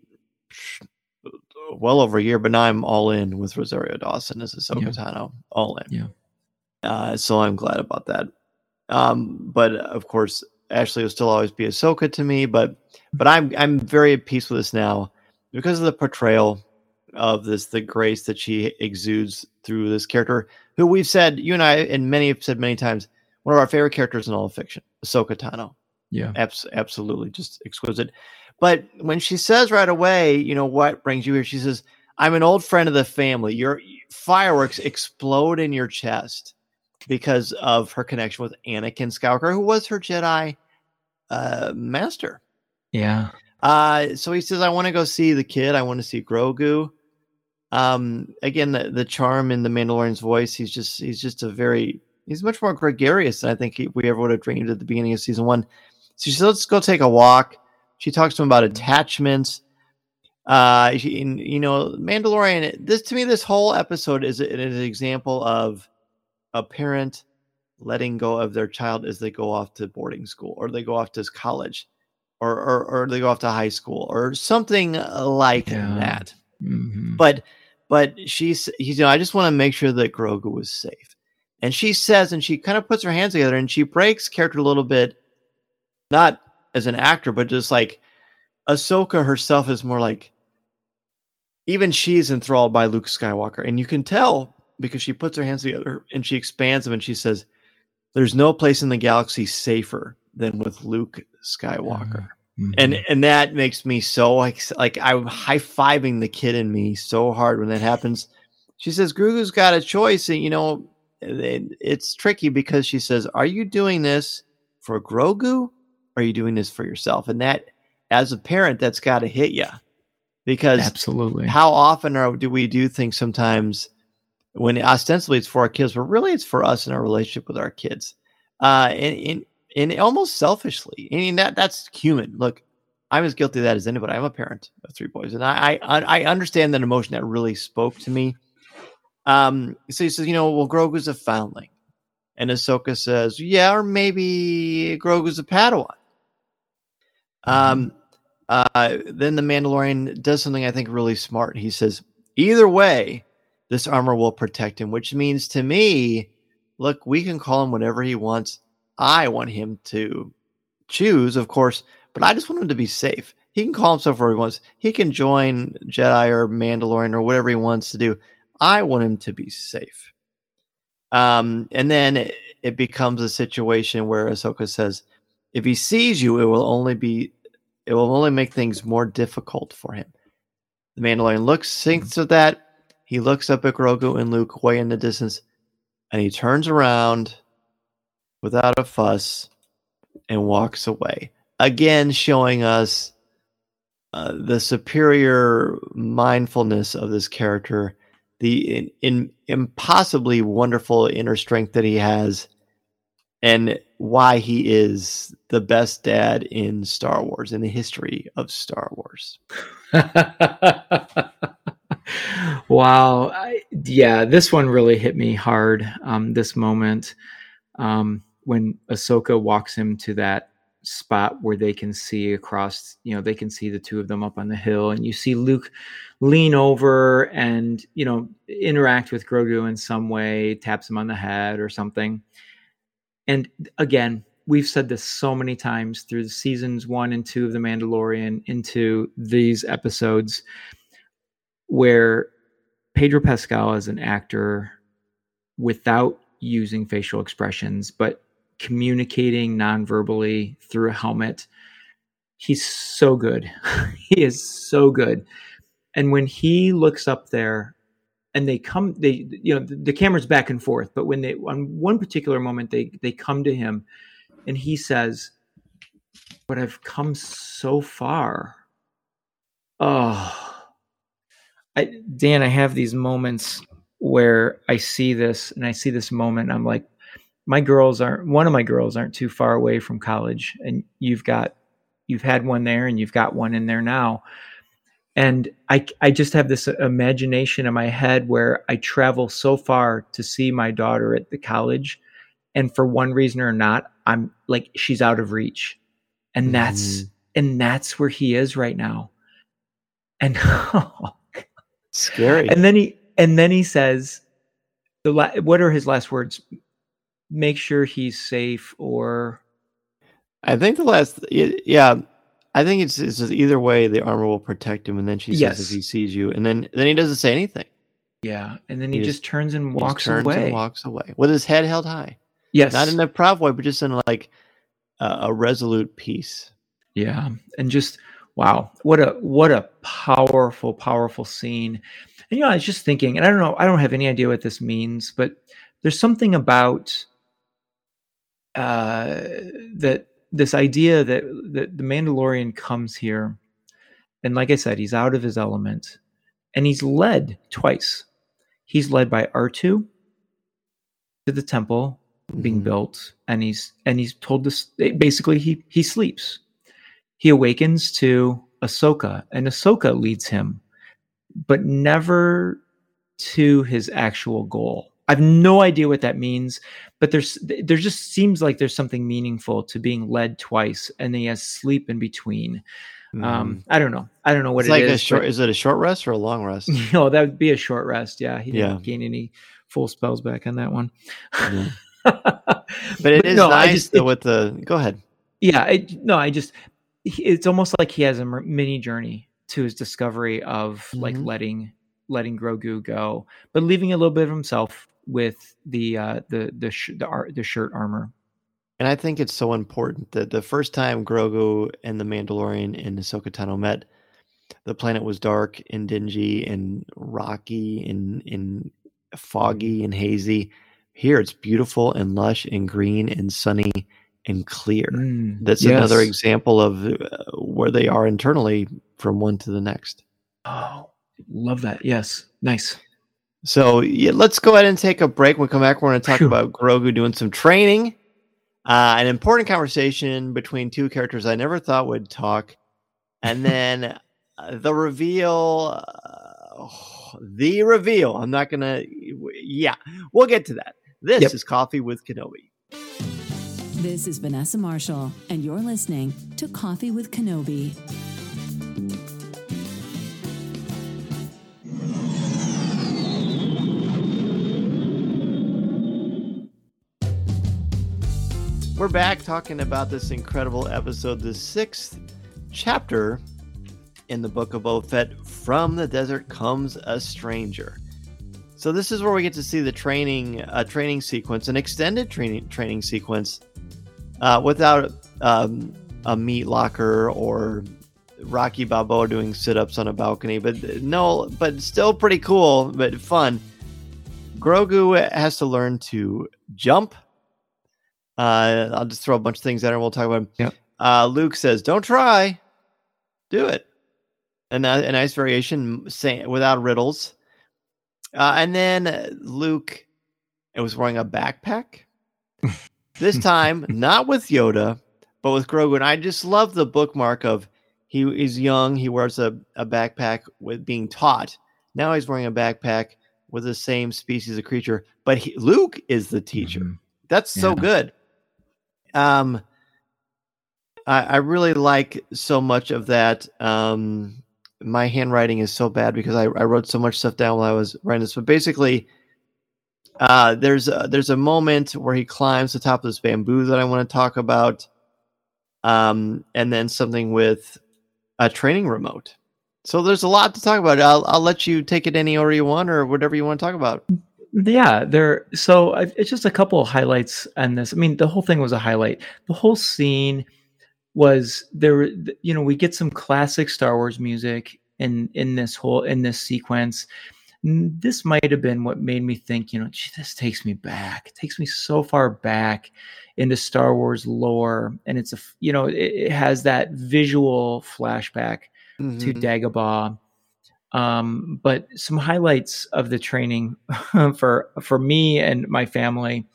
well over a year, but now I'm all in with Rosario Dawson as Ahsoka yeah. Tano. All in. Yeah. Uh, so I'm glad about that. Um, but of course, Ashley will still always be Ahsoka to me. But but I'm I'm very at peace with this now because of the portrayal of this, the grace that she exudes through this character, who we've said you and I and many have said many times, one of our favorite characters in all of fiction, Ahsoka Tano. Yeah, Abs- absolutely, just exquisite. But when she says right away, you know what brings you here, she says, "I'm an old friend of the family. Your fireworks explode in your chest." Because of her connection with Anakin Skywalker, who was her Jedi uh, master. Yeah. Uh, so he says, I want to go see the kid. I want to see Grogu. Um, again, the, the charm in the Mandalorian's voice. He's just, he's just a very, he's much more gregarious than I think he, we ever would have dreamed at the beginning of season one. So she says, let's go take a walk. She talks to him about attachments. Uh, she, you know, Mandalorian, this to me, this whole episode is, is an example of a parent letting go of their child as they go off to boarding school or they go off to college or or, or they go off to high school or something like yeah. that. Mm-hmm. But but she's you know I just want to make sure that Grogu was safe. And she says, and she kind of puts her hands together and she breaks character a little bit, not as an actor, but just like Ahsoka herself is more like even she's enthralled by Luke Skywalker. And you can tell because she puts her hands together and she expands them and she says, There's no place in the galaxy safer than with Luke Skywalker. Mm-hmm. And and that makes me so like like I'm high fiving the kid in me so hard when that happens. She says Grogu's got a choice, and you know it, it's tricky because she says, "Are you doing this for Grogu? Are you doing this for yourself?" And that, as a parent, that's got to hit you because absolutely, how often are do we do things sometimes when ostensibly it's for our kids, but really it's for us and our relationship with our kids. Uh, and, and, and almost selfishly. I mean, that that's human. Look, I'm as guilty of that as anybody. I'm a parent of three boys, and I I, I understand that emotion that really spoke to me. Um, so he says, you know, well, Grogu's a foundling, and Ahsoka says, yeah, or maybe Grogu's a Padawan. Mm-hmm. Um, uh, then the Mandalorian does something I think really smart. He says, either way, this armor will protect him, which means to me, look, we can call him whatever he wants. I want him to choose, of course, but I just want him to be safe. He can call himself whatever he wants. He can join Jedi or Mandalorian or whatever he wants to do. I want him to be safe. Um, and then it, it becomes a situation where Ahsoka says, if he sees you, it will only be, it will only make things more difficult for him. The Mandalorian looks, thinks of that, he looks up at Grogu and Luke way in the distance, and he turns around without a fuss and walks away. Again, showing us uh, the superior mindfulness of this character, the in, in, impossibly wonderful inner strength that he has, and why he is the best dad in Star Wars, in the history of Star Wars. wow. I, yeah, this one really hit me hard. Um, this moment um, when Ahsoka walks him to that spot where they can see across, you know, they can see the two of them up on the hill, and you see Luke lean over and, you know, interact with Grogu in some way, taps him on the head or something. And again, we've said this so many times through the seasons one and two of The Mandalorian into these episodes where Pedro Pascal as an actor without using facial expressions, but communicating non-verbally through a helmet. He's so good. he is so good. And when he looks up there and they come they you know the, the camera's back and forth, but when they on one particular moment they they come to him and he says, But I've come so far. Oh I, Dan, I have these moments where I see this and I see this moment. I'm like, my girls aren't one of my girls aren't too far away from college, and you've got you've had one there and you've got one in there now. And I I just have this imagination in my head where I travel so far to see my daughter at the college, and for one reason or not, I'm like she's out of reach, and that's mm. and that's where he is right now. And oh, Scary. And then he and then he says, "The la- what are his last words? Make sure he's safe." Or I think the last, yeah, I think it's, it's either way. The armor will protect him, and then she says yes. if he sees you, and then then he doesn't say anything. Yeah, and then he, he just, just, turns and walks turns away. And walks away with his head held high. Yes, not in a proud way, but just in like uh, a resolute peace. Yeah, and just wow what a what a powerful powerful scene. And you know i was just thinking and i don't know i don't have any idea what this means but there's something about uh that this idea that that the mandalorian comes here and like i said he's out of his element and he's led twice. He's led by r2 to the temple being mm-hmm. built and he's and he's told this basically he he sleeps he awakens to Ahsoka, and Ahsoka leads him, but never to his actual goal. I have no idea what that means, but there's there just seems like there's something meaningful to being led twice, and then he has sleep in between. Mm. Um, I don't know. I don't know what it's it like is, A short, is it a short rest or a long rest? You know, that would be a short rest. Yeah, he didn't yeah. gain any full spells back on that one. Yeah. but it but is no, nice just, it, with the. Go ahead. Yeah, it, no, I just it's almost like he has a mini journey to his discovery of mm-hmm. like letting letting Grogu go, but leaving a little bit of himself with the uh, the the sh- the, ar- the shirt armor. And I think it's so important that the first time Grogu and the Mandalorian and Ahsoka Tano met, the planet was dark and dingy and rocky and and foggy and hazy. Here it's beautiful and lush and green and sunny and clear. Mm, That's yes. another example of uh, where they are internally from one to the next. Oh, love that. Yes. Nice. So yeah, let's go ahead and take a break. We'll come back, we're going to talk Whew. about Grogu doing some training. Uh, an important conversation between two characters I never thought would talk. And then uh, the reveal. Uh, the reveal. I'm not going to. Yeah, we'll get to that. This yep. is Coffee with Kenobi. This is Vanessa Marshall, and you're listening to Coffee with Kenobi. We're back talking about this incredible episode, the sixth chapter in the book of Fett. From the desert comes a stranger. So this is where we get to see the training, a uh, training sequence, an extended training training sequence uh, without um, a meat locker or Rocky Balboa doing sit-ups on a balcony. But no, but still pretty cool, but fun. Grogu has to learn to jump. Uh, I'll just throw a bunch of things at her. We'll talk about. Them. Yep. Uh, Luke says, "Don't try, do it." And a, a nice variation, say, without riddles. Uh, and then Luke, it was wearing a backpack. This time, not with Yoda, but with Grogu. And I just love the bookmark of he is young, he wears a, a backpack with being taught. Now he's wearing a backpack with the same species of creature, but he, Luke is the teacher. Mm-hmm. That's so yeah. good. Um, I, I really like so much of that. Um, my handwriting is so bad because I, I wrote so much stuff down while I was writing this, but basically, uh, there's a, there's a moment where he climbs the top of this bamboo that I want to talk about, um, and then something with a training remote. So there's a lot to talk about. I'll I'll let you take it any order you want or whatever you want to talk about. Yeah, there. So it's just a couple of highlights on this. I mean, the whole thing was a highlight. The whole scene was there. You know, we get some classic Star Wars music in in this whole in this sequence. This might have been what made me think. You know, gee, this takes me back. It takes me so far back into Star Wars lore, and it's a you know it, it has that visual flashback to Mhm. Dagobah. Um, but some highlights of the training for for me and my family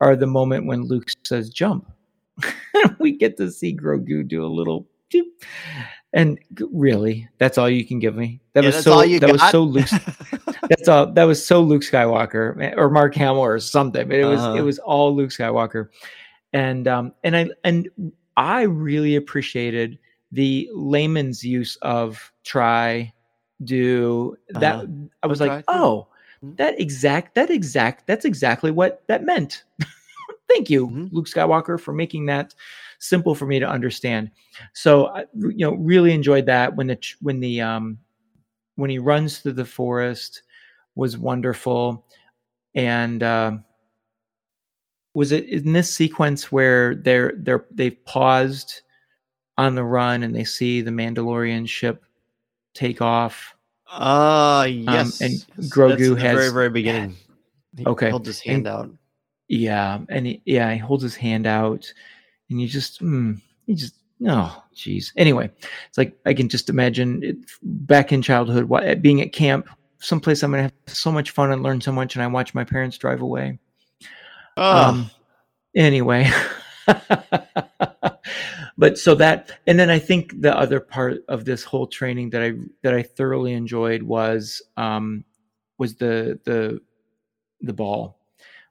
are the moment when Luke says jump. we get to see Grogu do a little and really that's all you can give me. That Yeah, was so that was so Luke that's all that was so Luke Skywalker eh, or Mark Hamill or something. But it was Uh-huh. it was all Luke Skywalker. And um and I and I really appreciated the layman's use of try do that Uh-huh. I was like, "Oh, Mhm. that exact that exact that's exactly what that meant." Thank you, Mhm. Luke Skywalker, for making that simple for me to understand. So, I, you know, really enjoyed that when the when the um when he runs through the forest was wonderful, and um was it in this sequence where they're they're they've paused on the run and they see the Mandalorian ship take off? Uh yes. and. Grogu That's at the very very beginning. He Okay. held his And- hand out. Yeah, and he, yeah, he holds his hand out, and you just, mm, you just, oh, jeez. Anyway, it's like I can just imagine it, back in childhood, wa- being at camp, someplace I'm gonna have so much fun and learn so much, and I watch my parents drive away. Oh, Um, anyway, but so that, and then I think the other part of this whole training that I that I thoroughly enjoyed was um, was the the the ball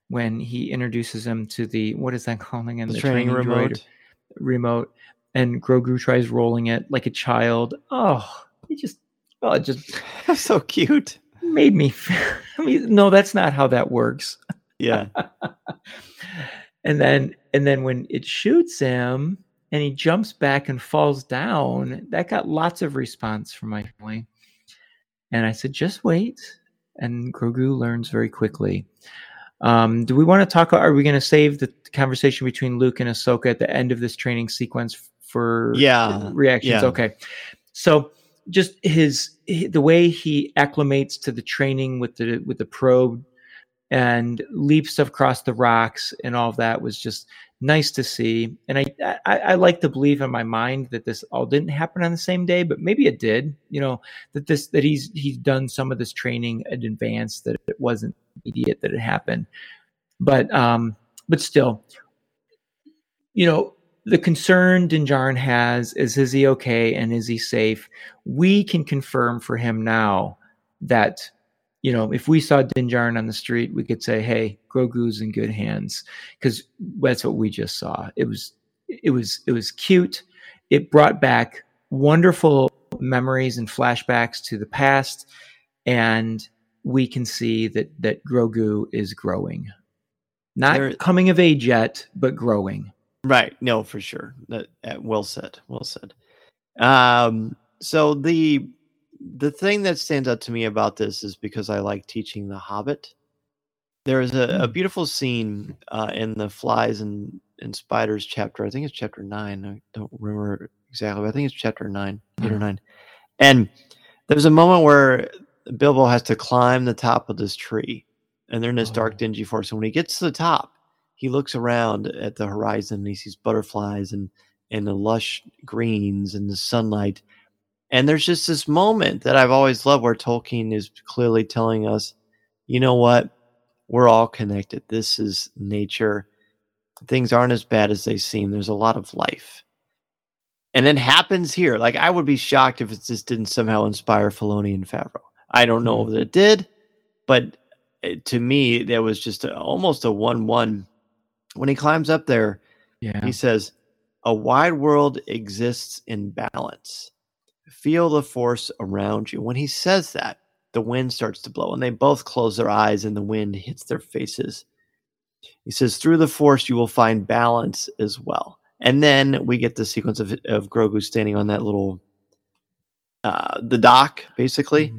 when he introduces him to the what is that calling in the, training, droid remote. remote, and Grogu tries rolling it like a child. Oh, it just oh, it just so cute. made me. Feel I mean, no, that's not how that works Yeah. and then and then when it shoots him and he jumps back and falls down that got lots of response from my family and i said just wait and grogu learns very quickly um, do we want to talk are we going to save the conversation between luke and ahsoka at the end of this training sequence for Yeah, reactions yeah. okay so just his, hi- the way he acclimates to the training with the with the probe and leaps across the rocks and all of that was just nice to see. And I, I, I like to believe in my mind that this all didn't happen on the same day, but maybe it did. You know that this that he's he's done some of this training in advance that it wasn't immediate that it happened. But um, but still, you know, the concern Din Djarin has is is he okay and is he safe? We can confirm for him now that you know if we saw Din Djarin on the street, we could say, "Hey, Grogu's in good hands," because that's what we just saw. It was it was it was cute. It brought back wonderful memories and flashbacks to the past, and we can see that that Grogu is growing, not There- coming of age yet, but growing. Right. No, for sure. That uh, well said. Well said. Um, so the the thing that stands out to me about this is because I like teaching The Hobbit. There is a, a Hmm. beautiful scene uh, in the Flies and, and Spiders chapter. I think it's chapter nine. I don't remember exactly, but I think it's chapter nine, eight or Mhm. nine. And there's a moment where Bilbo has to climb the top of this tree, and they're in this dark, Oh. dingy forest. And when he gets to the top, he looks around at the horizon and he sees butterflies and and the lush greens and the sunlight. And there's just this moment that I've always loved where Tolkien is clearly telling us, you know what? We're all connected. This is nature. Things aren't as bad as they seem. There's a lot of life. And it happens here. Like I would be shocked if it just didn't somehow inspire Filoni and Favreau. I don't know Mhm. that it did, but uh, to me, there was just a, almost a one-one. When he climbs up there, Yeah. he says, A wide world exists in balance. Feel the force around you. When he says that, the wind starts to blow, and they both close their eyes, and the wind hits their faces. He says, Through the force, you will find balance as well. And then we get the sequence of, of Grogu standing on that little uh, the dock, basically.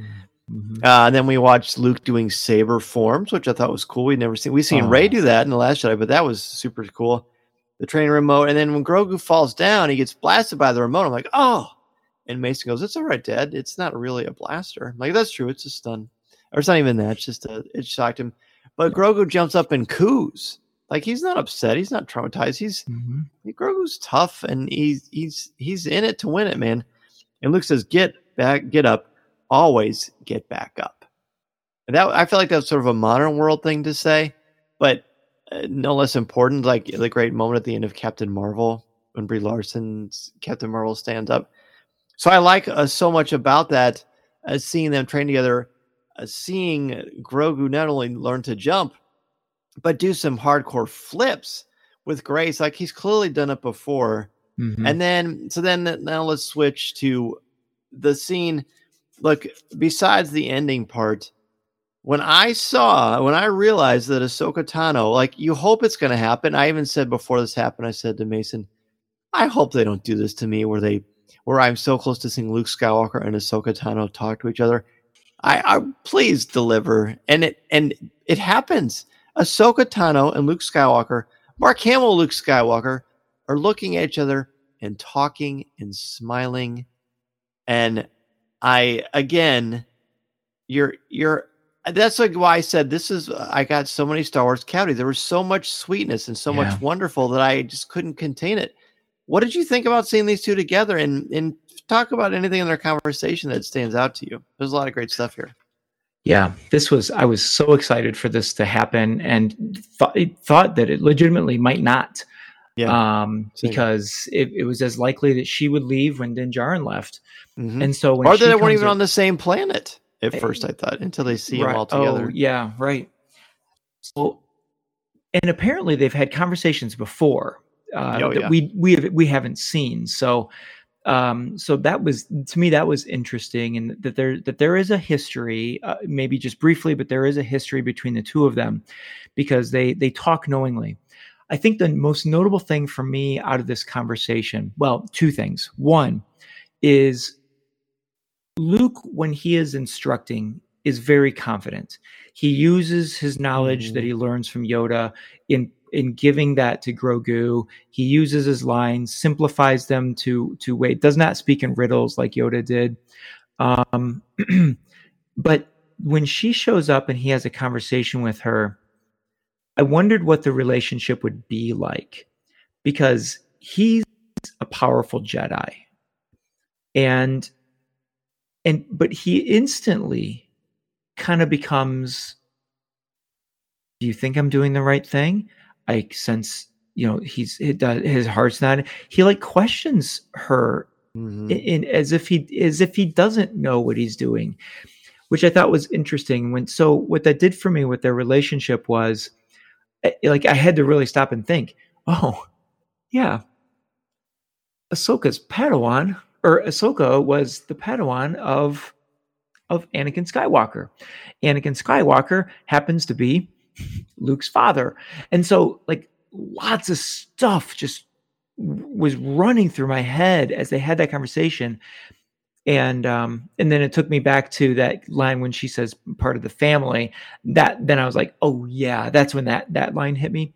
Mhm. Uh, and then we watched Luke doing saber forms, which I thought was cool. We'd never seen. We've seen Oh. Rey do that in the Last Jedi, but that was super cool. The train remote, and then when Grogu falls down, he gets blasted by the remote. I'm like, oh. And Mason goes, "It's all right, Dad. It's not really a blaster." I'm like, that's true. It's a stun, or it's not even that. It's just a. It shocked him. But Grogu jumps up and coos. Like he's not upset. He's not traumatized. He's Mhm. Grogu's tough, and he's he's he's in it to win it, man. And Luke says, "Get back, get up, always get back up." And that I feel like that's sort of a modern world thing to say, but uh, no less important. Like the great moment at the end of Captain Marvel when Brie Larson's Captain Marvel stands up. So I like uh, so much about that, uh, seeing them train together, uh, seeing Grogu not only learn to jump, but do some hardcore flips with grace. Like he's clearly done it before. Mhm. And then, so then now let's switch to the scene. Look, besides the ending part, when I saw, when I realized that Ahsoka Tano, like you hope it's going to happen. I even said before this happened, I said to Mason, I hope they don't do this to me where they, where I'm so close to seeing Luke Skywalker and Ahsoka Tano talk to each other. I, I please deliver, and it and it happens. Ahsoka Tano and Luke Skywalker, Mark Hamill, Luke Skywalker, are looking at each other and talking and smiling. And I again, you're you're that's like why I said this is I got so many Star Wars cavities. There was so much sweetness and so Yeah. much wonderful that I just couldn't contain it. What did you think about seeing these two together and and talk about anything in their conversation that stands out to you? There's a lot of great stuff here. Yeah, this was I was so excited for this to happen and thought thought that it legitimately might not. Yeah. Um, because it, it was as likely that she would leave when Din Djarin left. Mhm. And so when or that they weren't even up- on the same planet at Eh, first. I thought until they see them all together. Oh, yeah, right. So, and apparently they've had conversations before uh, Oh, that yeah. we we have, we haven't seen. So, um, so that was to me that was interesting, and that there that there is a history, uh, maybe just briefly, but there is a history between the two of them because they they talk knowingly. I think the most notable thing for me out of this conversation, well, two things. One is Luke, when he is instructing, is very confident. He uses his knowledge that he learns from Yoda in in giving that to Grogu. He uses his lines, simplifies them to to wait, does not speak in riddles like Yoda did. Um, but when she shows up and he has a conversation with her, I wondered what the relationship would be like because he's a powerful Jedi. And and but he instantly kind of becomes do you think I'm doing the right thing? I sense, you know, he's it does his heart's not he like questions her Mhm. in, in as if he as if he doesn't know what he's doing which i thought was interesting when so what that did for me with their relationship was Eh, like i had to really stop and think oh yeah. Ahsoka's padawan or ahsoka was the padawan of of anakin skywalker. Anakin skywalker happens to be luke's father. And so like lots of stuff just was running through my head as they had that conversation and um and then it took me back to that line when she says part of the family that then i was like oh yeah that's when that that line hit me.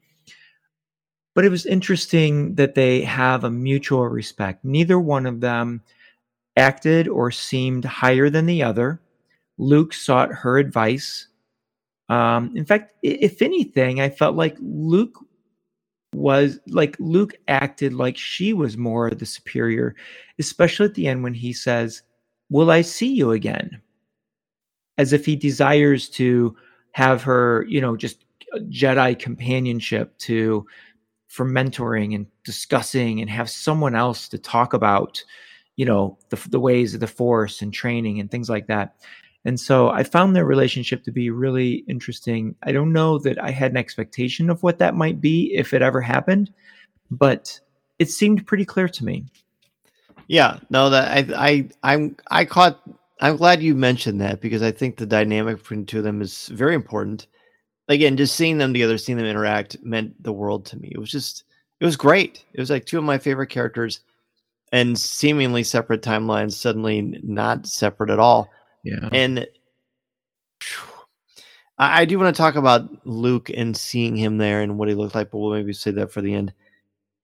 But it was interesting that they have a mutual respect. Neither one of them acted or seemed higher than the other. Luke sought her advice. Um in fact if anything i felt like luke was like Luke acted like she was more the superior, especially at the end when he says, Will I see you again? As if he desires to have her, you know, just uh, Jedi companionship to for mentoring and discussing and have someone else to talk about, you know, the, the ways of the force and training and things like that. And so I found their relationship to be really interesting. I don't know that I had an expectation of what that might be if it ever happened, but it seemed pretty clear to me. Yeah, no, that I, I, I'm, I caught. I'm glad you mentioned that because I think the dynamic between the two of them is very important. Again, just seeing them together, seeing them interact, meant the world to me. It was just, it was great. It was like two of my favorite characters. and seemingly separate timelines suddenly not separate at all. Yeah. And I, I do want to talk about Luke and seeing him there and what he looked like, but we'll maybe say that for the end.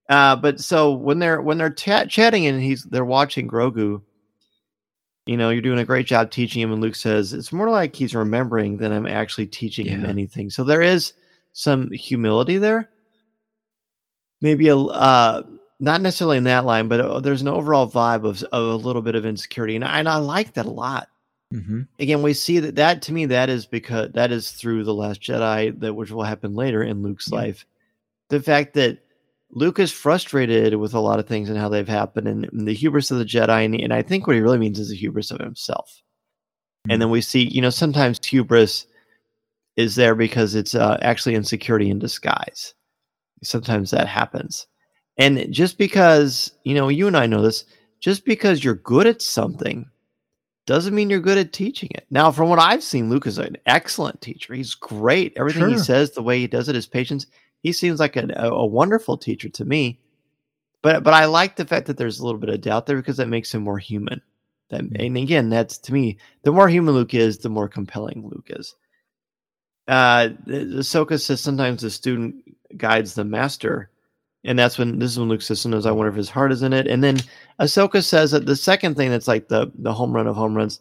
Uh, but so when they're when they're chat chatting and he's they're watching Grogu, you know, you're doing a great job teaching him. And Luke says it's more like he's remembering than I'm actually teaching him anything. So there is some humility there. Maybe a uh, not necessarily in that line, but uh, there's an overall vibe of, of a little bit of insecurity, and I, and I like that a lot hmm again we see that that to me that is because that is through the last jedi that which will happen later in luke's Yeah. life. The fact that luke is frustrated with a lot of things and how they've happened and, and the hubris of the jedi and, and i think what he really means is the hubris of himself. And then we see you know sometimes hubris is there because it's uh, actually insecurity in disguise. Sometimes that happens. And just because you know you and i know this just because you're good at something doesn't mean you're good at teaching it. Now, from what I've seen, Luke is an excellent teacher. He's great. Everything he says, the way he does it, his patience, he seems like a, a, wonderful teacher to me. But but I like the fact that there's a little bit of doubt there because that makes him more human. That, Mhm. and again, that's to me, the more human Luke is, the more compelling Luke is. Uh, Ahsoka says sometimes the student guides the master, and that's when this is when Luke says sometimes I wonder if his heart is in it. And then Ahsoka says that the second thing that's like the the home run of home runs,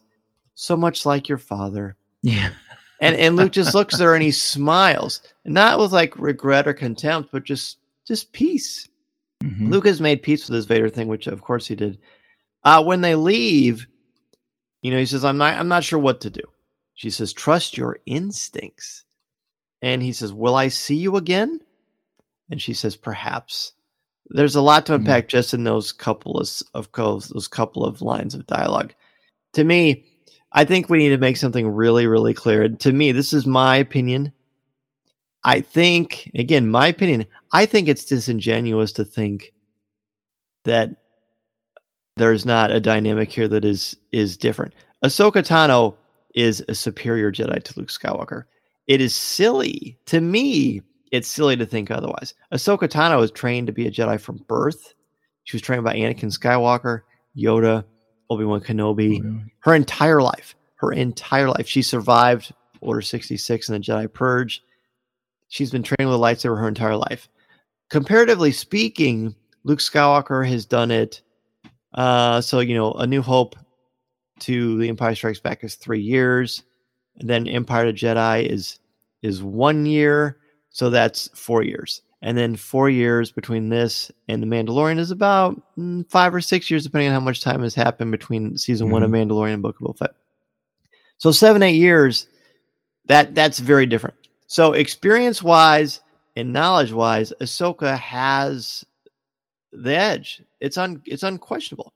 so much like your father. Yeah. And and Luke just looks at her and he smiles, not with like regret or contempt, but just just peace. Mhm. Luke has made peace with this Vader thing, which of course he did. Uh, when they leave, you know, he says, "I'm not, I'm not sure what to do." She says, "Trust your instincts," and he says, "Will I see you again?" And she says, "Perhaps." There's a lot to Mhm. unpack just in those couple of of those couple of lines of dialogue. To me, I think we need to make something really, really clear. And to me, this is my opinion. I think, again, my opinion, I think it's disingenuous to think that there's not a dynamic here that is is different. Ahsoka Tano is a superior Jedi to Luke Skywalker. It is silly to me. It's silly to think otherwise. Ahsoka Tano was trained to be a Jedi from birth. She was trained by Anakin Skywalker, Yoda, Obi Wan Kenobi her entire life. Her entire life. She survived Order 66 and the Jedi Purge. She's been training with a lightsaber her entire life. Comparatively speaking, Luke Skywalker has done it. Uh, so, you know, A New Hope to The Empire Strikes Back is three years. And then Empire to Jedi is is one year. So that's four years. And then four years between this and The Mandalorian is about mm, five or six years, depending on how much time has happened between season one of Mandalorian and Book of Boba Fett. So seven, eight years, that that's very different. So experience wise and knowledge wise, Ahsoka has the edge. It's un it's unquestionable.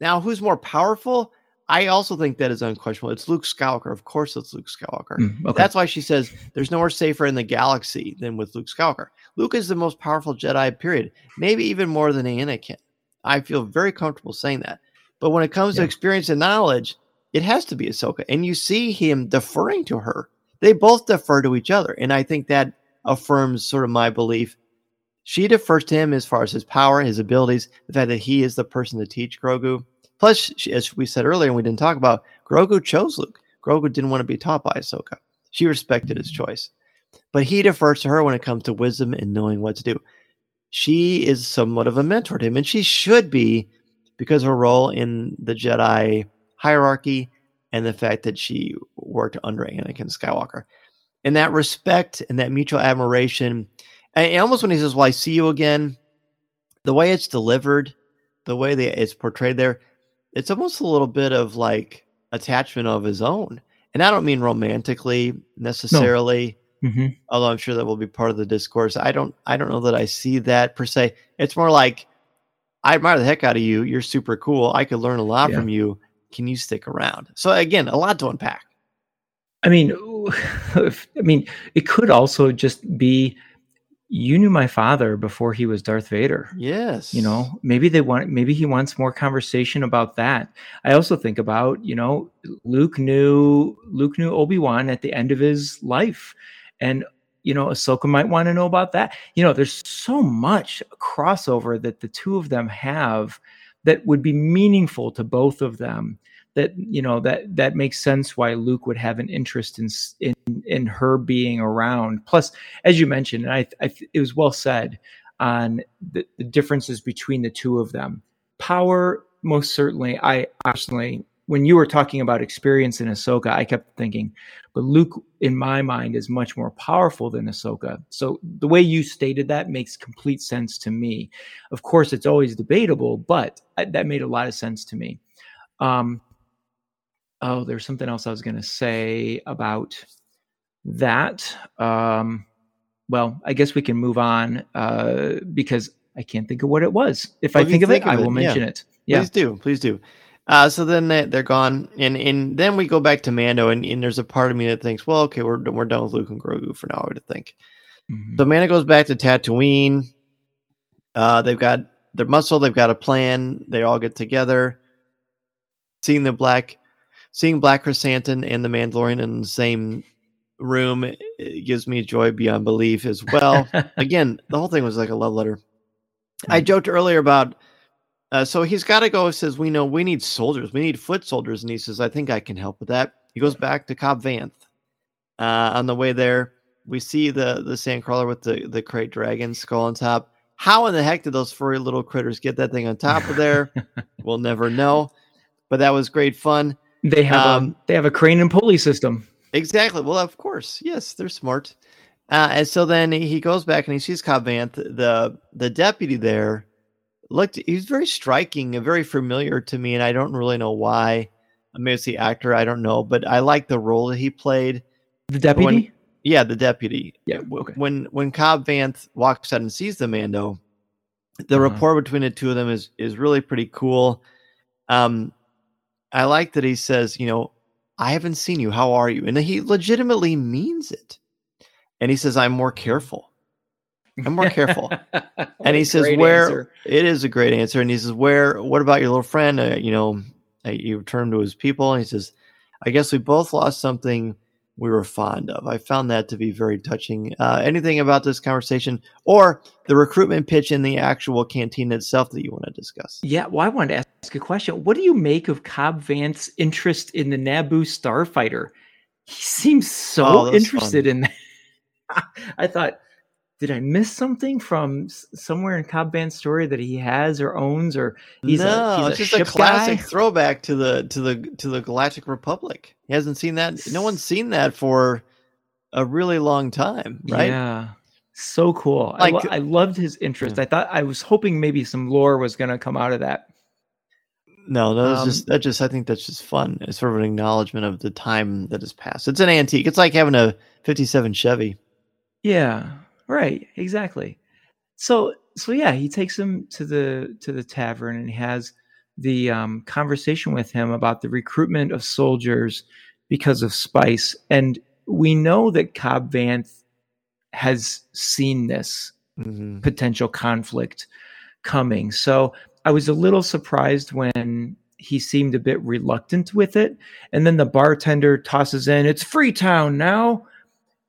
Now, who's more powerful? I also think that is unquestionable. It's Luke Skywalker. Of course, it's Luke Skywalker. Mm, okay. That's why she says there's nowhere safer in the galaxy than with Luke Skywalker. Luke is the most powerful Jedi, period. Maybe even more than Anakin. I feel very comfortable saying that. But when it comes to experience and knowledge, it has to be Ahsoka. And you see him deferring to her. They both defer to each other. And I think that affirms sort of my belief. She defers to him as far as his power, his abilities, the fact that he is the person to teach Grogu. Plus, as we said earlier, and we didn't talk about, Grogu chose Luke. Grogu didn't want to be taught by Ahsoka. She respected his choice. But he defers to her when it comes to wisdom and knowing what to do. She is somewhat of a mentor to him, and she should be because of her role in the Jedi hierarchy and the fact that she worked under Anakin Skywalker. And that respect and that mutual admiration, and almost when he says, Well, I see you again, the way it's delivered, the way that it's portrayed there, it's almost a little bit of like attachment of his own. And I don't mean romantically necessarily, Mhm. although I'm sure that will be part of the discourse. I don't I don't know that I see that per se. It's more like I admire the heck out of you. You're super cool. I could learn a lot Yeah. from you. Can you stick around? So again, a lot to unpack. I mean, I mean, it could also just be you knew my father before he was Darth Vader. Yes. You know, maybe they want, maybe he wants more conversation about that. I also think about, you know, Luke knew Luke knew Obi Wan at the end of his life, and you know, Ahsoka might want to know about that. You know, there's so much crossover that the two of them have that would be meaningful to both of them that you know that that makes sense why Luke would have an interest in in in her being around. Plus, as you mentioned, and I, I it was well said on the, the differences between the two of them. Power, most certainly. I personally, when you were talking about experience in Ahsoka, I kept thinking, but Luke, in my mind, is much more powerful than Ahsoka. So the way you stated that makes complete sense to me. Of course, it's always debatable, but that made a lot of sense to me. Um, oh, there's something else I was going to say about that. Um, well, I guess we can move on uh, because I can't think of what it was. If well, I think of think it, of I will mention yeah. it. Yeah. Please do. Please do. Uh, so then they, they're gone, and and then we go back to Mando, and, and there's a part of me that thinks, well, okay, we're we're done with Luke and Grogu for now. I would think. Mm-hmm. So Mando goes back to Tatooine. Uh, they've got their muscle. They've got a plan. They all get together. Seeing the black seeing Black Krrsantan and the Mandalorian in the same room gives me joy beyond belief as well. Again, the whole thing was like a love letter. I mm. joked earlier about uh, so he's got to go. Says we know we need soldiers, we need foot soldiers, and he says I think I can help with that. He goes back to Cobb Vanth. Uh, on the way there, we see the the sandcrawler with the the krayt dragon skull on top. How in the heck did those furry little critters get that thing on top of there? we'll never know. But that was great fun. They have um, a they have a crane and pulley system. Exactly. Well, of course, yes, they're smart. Uh, and so then he goes back and he sees Cobb Vanth, the the deputy there. Looked, he's very striking and very familiar to me, and I don't really know why. Maybe it's the actor, I don't know, but I like the role that he played. The deputy. When, yeah, the deputy. Yeah. Okay. When when Cobb Vanth walks out and sees the Mando, the uh-huh. rapport between the two of them is is really pretty cool. Um, I like that he says, you know, I haven't seen you. How are you? And he legitimately means it. And he says, I'm more careful. I'm more careful. and he says, where answer. it is a great answer. And he says, where, what about your little friend? Uh, you know, uh, you turn to his people. And he says, I guess we both lost something we were fond of. I found that to be very touching. Uh, anything about this conversation or the recruitment pitch in the actual canteen itself that you want to discuss? Yeah, well, I wanted to ask a question. What do you make of Cobb Vanth's interest in the Naboo starfighter? He seems so oh, interested fun. in that. I thought did I miss something from somewhere in Cobb Vanth's story that he has or owns or he's no, a, he's it's a just a classic guy? throwback to the to the to the Galactic Republic. He hasn't seen that. No one's seen that for a really long time, right? Yeah. So cool. Like, I, lo- I loved his interest. Yeah. I thought I was hoping maybe some lore was going to come out of that. No, that was um, just that just I think that's just fun. It's sort of an acknowledgement of the time that has passed. It's an antique. It's like having a 57 Chevy. Yeah. Right, exactly. So so yeah, he takes him to the to the tavern and has the um, conversation with him about the recruitment of soldiers because of spice. And we know that Cobb Vanth has seen this mm-hmm. potential conflict coming. So I was a little surprised when he seemed a bit reluctant with it. And then the bartender tosses in, it's Freetown now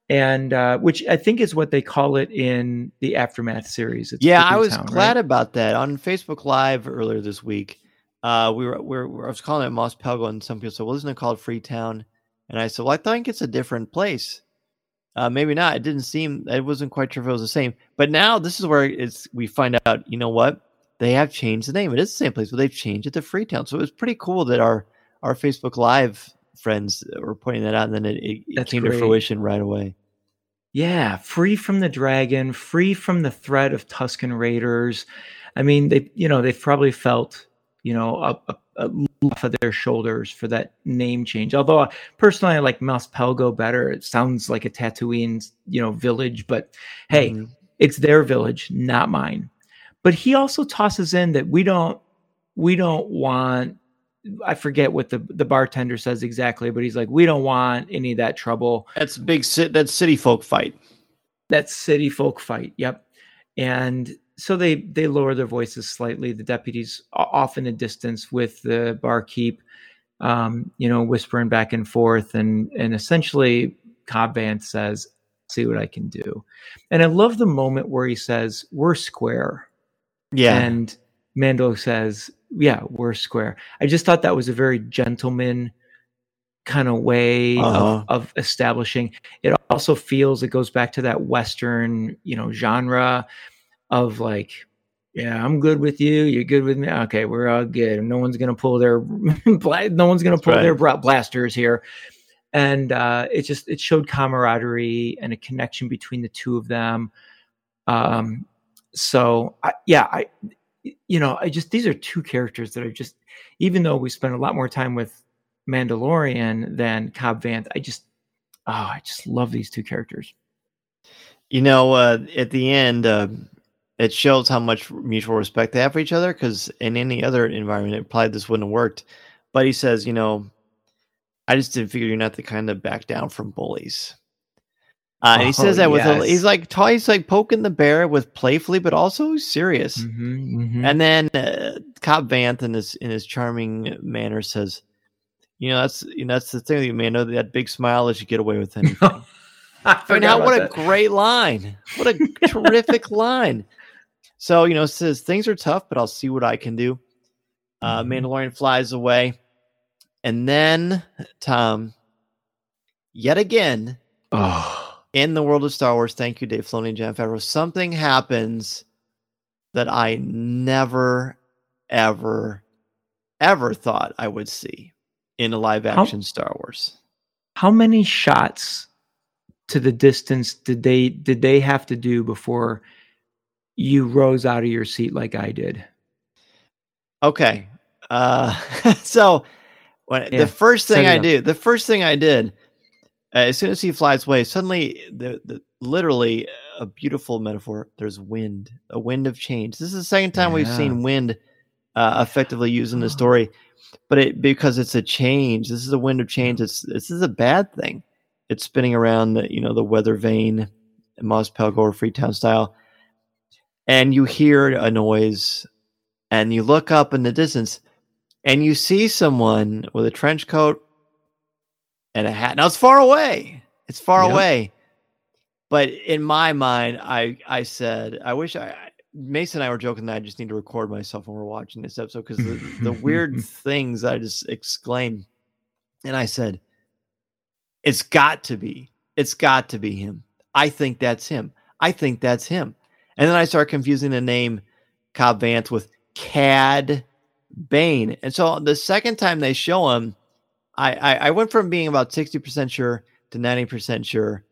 and uh, which I think is what they call it in the aftermath series. It's yeah, I was town, glad right? about that on Facebook Live earlier this week. Uh, we were, we were I was calling it Mos Pelgo, and some people said, "Well, isn't it called Freetown?" And I said, "Well, I think it's a different place. Uh, maybe not. It didn't seem. It wasn't quite sure if it was the same. But now this is where it's we find out. You know what? They have changed the name. It is the same place, but they've changed it to Freetown. So it was pretty cool that our our Facebook Live friends were pointing that out, and then it, it, it came great. to fruition right away. Yeah, free from the dragon, free from the threat of Tusken Raiders. I mean, they you know they've probably felt you know a, a, a off of their shoulders for that name change. Although uh, personally, I like Mos Pelgo better. It sounds like a Tatooine you know village, but hey, mm-hmm. it's their village, not mine. But he also tosses in that we don't we don't want I forget what the the bartender says exactly, but he's like, "We don't want any of that trouble." That's big. That's city folk fight. That's city folk fight. Yep. And so they they lower their voices slightly. The deputies off in the distance with the barkeep, um, you know, whispering back and forth, and and essentially, Cobb Vanth says, "See what I can do." And I love the moment where he says, "We're square." Yeah. And Mando says, yeah, we're square. I just thought that was a very gentleman kind of way Uh-huh. of, of establishing. It also feels it goes back to that Western, you know, genre of like, yeah, I'm good with you. You're good with me. Okay, we're all good. No one's gonna pull their, no one's gonna pull right. their blasters here. And uh, it just it showed camaraderie and a connection between the two of them. Um, so I, yeah, I, you know, I just these are two characters that are just, even though we spent a lot more time with Mandalorian than Cobb Vanth, I just, oh, I just love these two characters. You know, uh, at the end, uh, it shows how much mutual respect they have for each other. Because in any other environment, it probably this wouldn't have worked. But he says, you know, I just didn't figure you're not the kind to back down from bullies. Uh, and he Oh, says that with a, he's like he's like poking the bear with playfully, but also serious. Mm-hmm, And then uh, Cobb Vanth in his in his charming manner says, "You know that's you know that's the thing with you, man. Know that big smile lets you get away with anything." I I mean, forgot how, about what a great line! What a terrific line. So you know, says things are tough, but I'll see what I can do. Uh, Mhm. Mandalorian flies away, and then Tom, yet again Oh, in the world of Star Wars, thank you, Dave Filoni and Jon Favreau. Something happens that I never, ever, ever thought I would see in a live action Star Wars. how many shots to the distance did they did they have to do before you rose out of your seat like I did? Okay. Uh, so when Yeah, the first thing I do, the first thing I did, uh, as soon as he flies away, suddenly the, the literally a beautiful metaphor. There's wind, a wind of change. This is the second time we've seen wind uh, effectively used in the story, but it because it's a change. This is a wind of change. It's this is a bad thing. It's spinning around the you know the weather vane, Mos Pelgo or Freetown style, and you hear a noise, and you look up in the distance, and you see someone with a trench coat and a hat. Now it's far away. It's far Yep. away. But in my mind, I I said I wish I Mason and I were joking that I just need to record myself when we're watching this episode because the, the weird things I just exclaimed, and I said, "It's got to be. It's got to be him. I think that's him. I think that's him." And then I start confusing the name Cobb Vance with Cad Bane. And so the second time they show him, I, I, I went from being about 60% sure to 90% sure.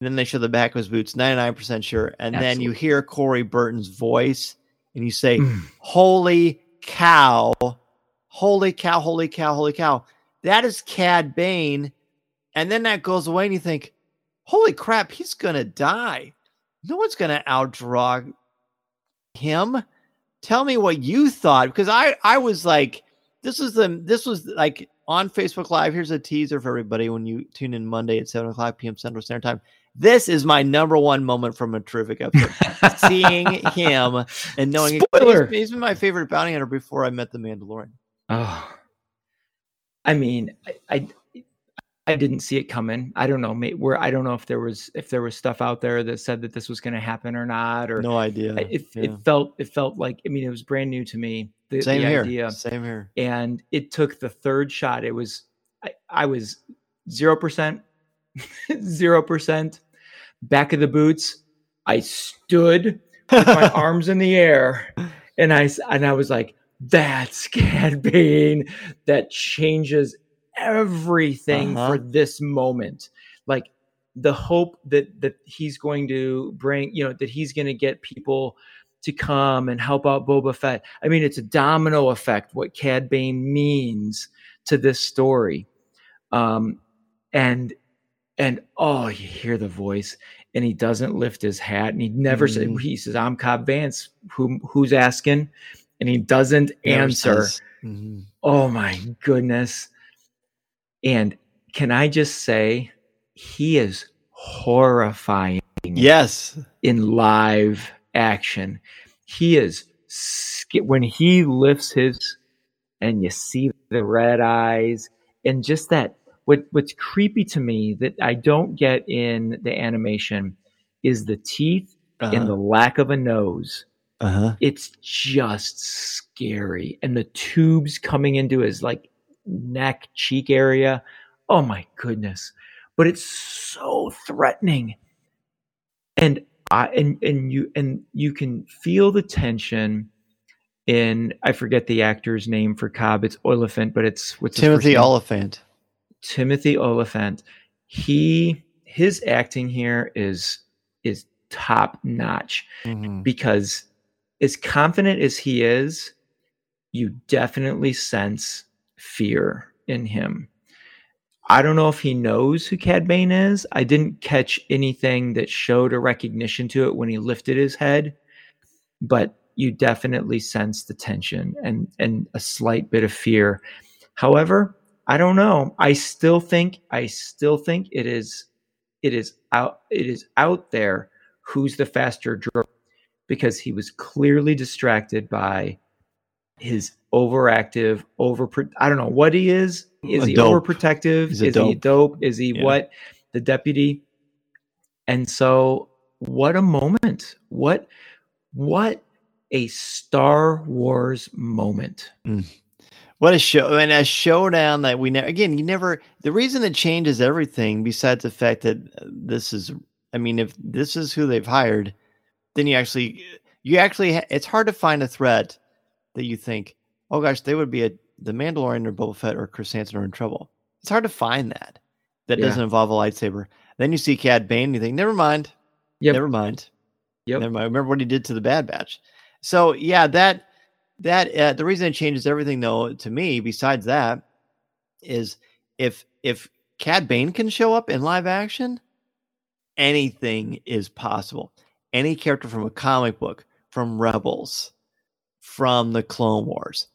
And then they show the back of his boots, 99% sure. And then you hear Corey Burton's voice and you say, Mm. Holy cow, holy cow, holy cow, holy cow. That is Cad Bane. And then that goes away and you think, Holy crap, he's going to die. No one's going to outdraw him. Tell me what you thought because I I was like this was the this was like on Facebook Live. Here's a teaser for everybody when you tune in Monday at seven o'clock p.m. Central Standard Time. This is my number one moment from a terrific episode. Seeing him and knowing Spoiler. He's, he's been my favorite bounty hunter before I met the Mandalorian. Oh, I mean, I, I I didn't see it coming. I don't know. Where I don't know if there was if there was stuff out there that said that this was going to happen or not, or No idea. I- it, Yeah. it felt it felt like I mean it was brand new to me. The, Same the here. idea, Same here. and it took the third shot. It was I, I was zero percent, zero percent. Back of the boots, I stood with my arms in the air, and I and I was like, "That's Cad Bane. That changes everything Uh-huh. for this moment." Like the hope that that he's going to bring, you know, that he's going to get people to come and help out Boba Fett. I mean, it's a domino effect what Cad Bane means to this story. Um, and and oh, you hear the voice, and he doesn't lift his hat, and he never said Mhm. he says, "I'm Cobb Vanth." Who who's asking? And he doesn't Never answer. says- Mhm. Oh my goodness! And can I just say, he is horrifying Yes. in live action. He is when he lifts his and you see the red eyes and just that what what's creepy to me that I don't get in the animation is the teeth Uh-huh. and the lack of a nose. Uh huh. it's just scary and the tubes coming into his like neck cheek area oh my goodness but it's so threatening and i and and you and you can feel the tension in i forget the actor's name for cobb it's olyphant but it's what's Timothy? Olyphant. timothy olyphant he his acting here is is top notch Mhm. because as confident as he is, you definitely sense fear in him. I don't know if he knows who Cad Bane is. I didn't catch anything that showed a recognition to it when he lifted his head, but you definitely sense the tension and and a slight bit of fear. However, I don't know. I still think I still think it is it is out it is out there who's the faster drone because he was clearly distracted by his overactive over I don't know what he is. Is he dope. overprotective? Is a he dope. dope? Is he Yeah. what? The deputy. And so what a moment. What what a Star Wars moment. What a show and a showdown that we never again, you never the reason it changes everything besides the fact that uh, this is I mean, if this is who they've hired, then you actually you actually it's hard to find a threat that you think, oh gosh, they would be a the Mandalorian or Boba Fett or Krrsantan are in trouble. It's hard to find that that Yeah. doesn't involve a lightsaber. Then you see Cad Bane, and you think, never mind, Yep. never mind. Yep. Never mind. Remember what he did to the Bad Batch. So yeah, that that uh, the reason it changes everything though to me, besides that, is if if Cad Bane can show up in live action, anything is possible. Any character from a comic book, from Rebels, from the Clone Wars,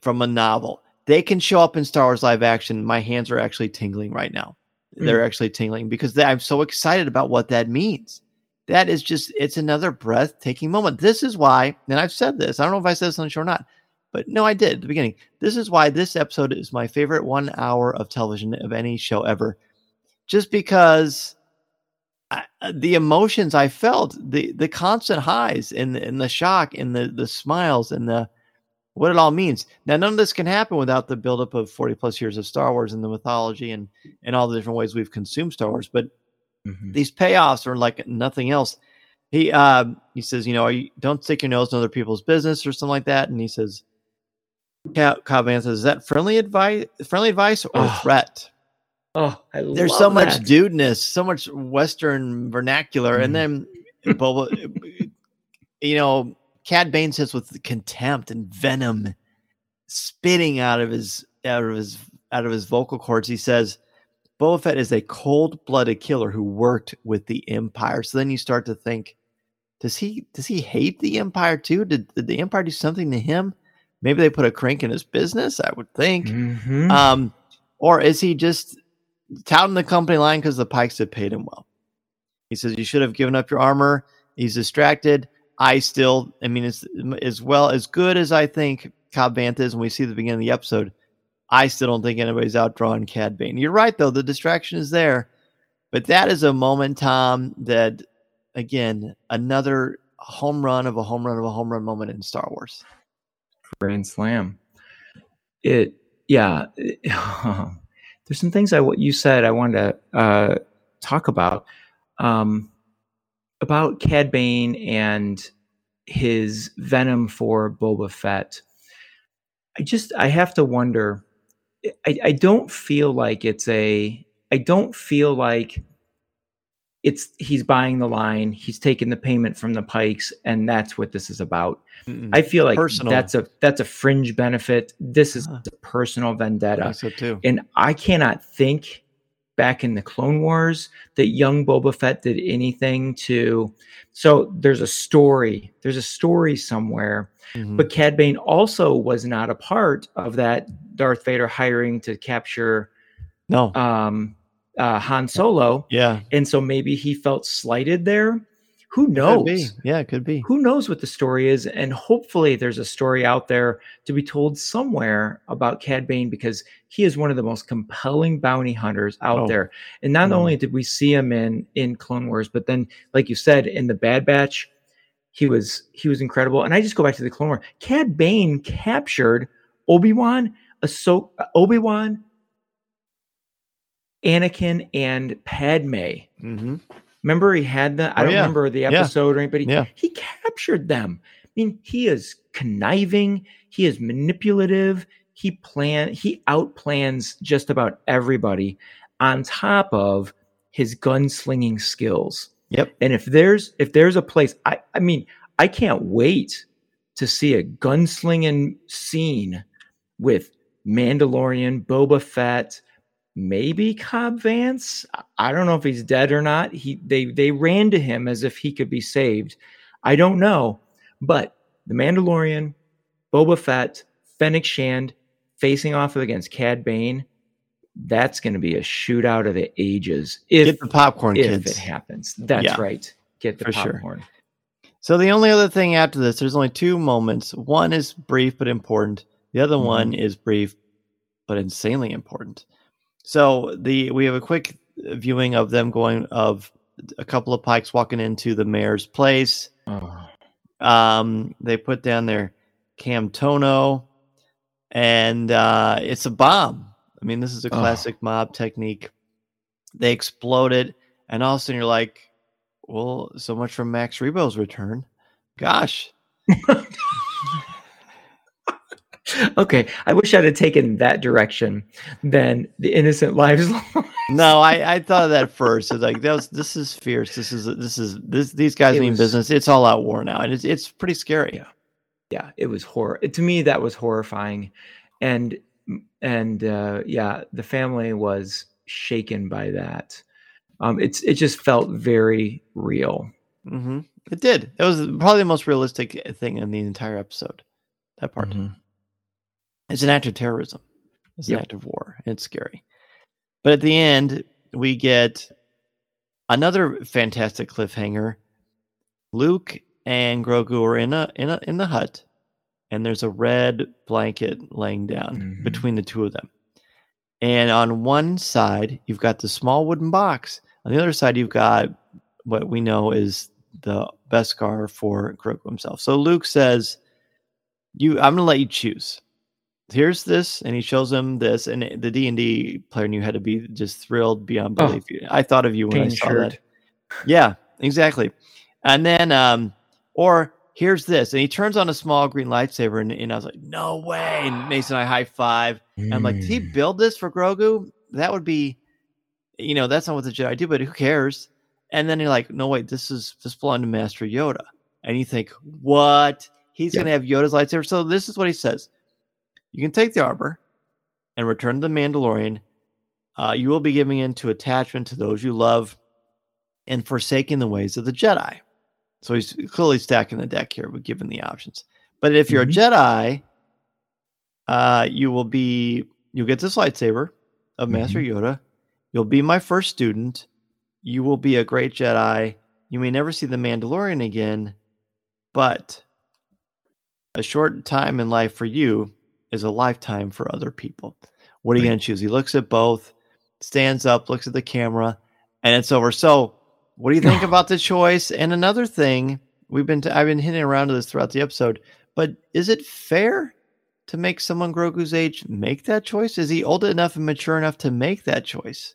from a novel, they can show up in Star Wars live action. My hands are actually tingling right now. They're actually tingling because they, I'm so excited about what that means. That is just, it's another breathtaking moment. This is why, and I've said this, I don't know if I said this on the show or not, but no, I did at the beginning. This is why this episode is my favorite one hour of television of any show ever. Just because I, uh, the emotions I felt, the the constant highs and the, and the shock and the the smiles and the what it all means. Now, none of this can happen without the buildup of 40 plus years of Star Wars and the mythology and and all the different ways we've consumed Star Wars. But Mhm. these payoffs are like nothing else. He uh, he says, you know, are you, don't stick your nose in other people's business or something like that. And he says, Cobb says, is that friendly advice, friendly advice or Oh, threat? Oh, I love. There's so much that. dudeness, so much Western vernacular, Mhm. and then Boba, you know, Cad Bane says with contempt and venom spitting out of his out of his out of his vocal cords. He says, "Boba Fett is a cold-blooded killer who worked with the Empire." So then you start to think, does he does he hate the Empire too? Did, did the Empire do something to him? Maybe they put a crank in his business. I would think. Mhm. Um, or is he just touting the company line because the Pykes have paid him well? He says you should have given up your armor. He's distracted. I still, I mean, as as well as good as I think Cobb Vanth is, when we see the beginning of the episode, I still don't think anybody's outdrawing Cad Bane. You're right though; the distraction is there, but that is a moment, Tom, that again another home run of a home run of a home run moment in Star Wars. Grand Slam. It, yeah. it- there's some things I what you said I wanted to uh, talk about um, about Cad Bane and his venom for Boba Fett. I just I have to wonder. I, I don't feel like it's a. I don't feel like it's he's buying the line. He's taking the payment from the Pykes, and that's what this is about. I feel like Personal. that's a that's a fringe benefit. This is Huh. a personal vendetta, think so too. and I cannot think back in the Clone Wars that young Boba Fett did anything to. So there's a story. There's a story somewhere, Mhm. but Cad Bane also was not a part of that Darth Vader hiring to capture no, um, uh, Han Solo, yeah, and so maybe he felt slighted there. Who knows? be. Yeah, it could be. who knows what the story is and hopefully there's a story out there to be told somewhere about cad bane because he is one of the most compelling bounty hunters out Oh. there and not Mm. only did we see him in in clone wars but then like you said in the bad batch he was he was incredible. And I just go back to the Clone War. Cad Bane captured Obi Wan, Ahso- Obi Wan, Anakin, and Padme. Mm-hmm. Remember, he had the. I Oh, don't yeah. remember the Yeah. episode or anybody. Yeah. He captured them. I mean, he is conniving. He is manipulative. He plan. He outplans just about everybody. On top of his gunslinging skills. Yep. And if there's if there's a place, I I mean, I can't wait to see a gunslinging scene with Mandalorian, Boba Fett, maybe Cobb Vanth. I- don't know if he's dead or not. He they they ran to him as if he could be saved. I don't know, but the Mandalorian, Boba Fett, Fennec Shand facing off against Cad Bane. That's going to be a shootout of the ages if Get the popcorn, if kids. it happens. That's Yeah. right. Get the For sure. popcorn. So the only other thing after this, there's only two moments. One is brief but important. The other one Mm-hmm. is brief but insanely important. So the we have a quick viewing of them going of a couple of Pykes walking into the mayor's place. Oh, Um, they put down their Camtono, and uh, it's a bomb. I mean, this is a Oh. classic mob technique. They explode it, and all of a sudden you're like, "Well, so much for Max Rebo's return." Gosh, okay. I wish I'd have taken that direction than the innocent lives. no, I, I thought of that first. It's like that was this is fierce. This is this is this these guys It mean was- business. It's all out war now, and it's it's pretty scary. Yeah. yeah, it was horror. To me, that was horrifying, and and uh, yeah, the family was shaken by that. Um, it's it just felt very real. hmm It did. It was probably the most realistic thing in the entire episode. That part. Mhm. It's an act of terrorism. It's an act of war. It's scary. But at the end, we get another fantastic cliffhanger. Luke and Grogu are in a in a in the hut, and there's a red blanket laying down Mhm. between the two of them. And on one side, you've got the small wooden box. On the other side, you've got what we know is the Beskar for Grogu himself. So Luke says, "You, I'm going to let you choose. Here's this," and he shows him this. And the D and D player knew had to be just thrilled beyond Oh. belief. I thought of you when I saw shirt. that. Yeah, exactly. And then, um, or here's this, and he turns on a small green lightsaber, and, and I was like, "No way!" And Mason and I high five. And I'm like, did he Mm. build this for Grogu? That would be, you know, that's not what the Jedi do, but who cares? And then you're like, no, wait, this is this belonged to Master Yoda. And you think, what? He's Yeah. gonna have Yoda's lightsaber. So this is what he says: You can take the arbor and return to the Mandalorian. Uh, you will be giving in to attachment to those you love and forsaking the ways of the Jedi. So he's clearly stacking the deck here, but given the options. But if you're Mhm. a Jedi, uh, you will be you'll get this lightsaber of Master Yoda. You'll be my first student. You will be a great Jedi. You may never see the Mandalorian again, but a short time in life for you is a lifetime for other people. What are you Right. going to choose? He looks at both, stands up, looks at the camera, and it's over. So, what do you think about the choice? And another thing, we've been i I've been hinting around to this throughout the episode, but is it fair to make someone Grogu's age make that choice? Is he old enough and mature enough to make that choice?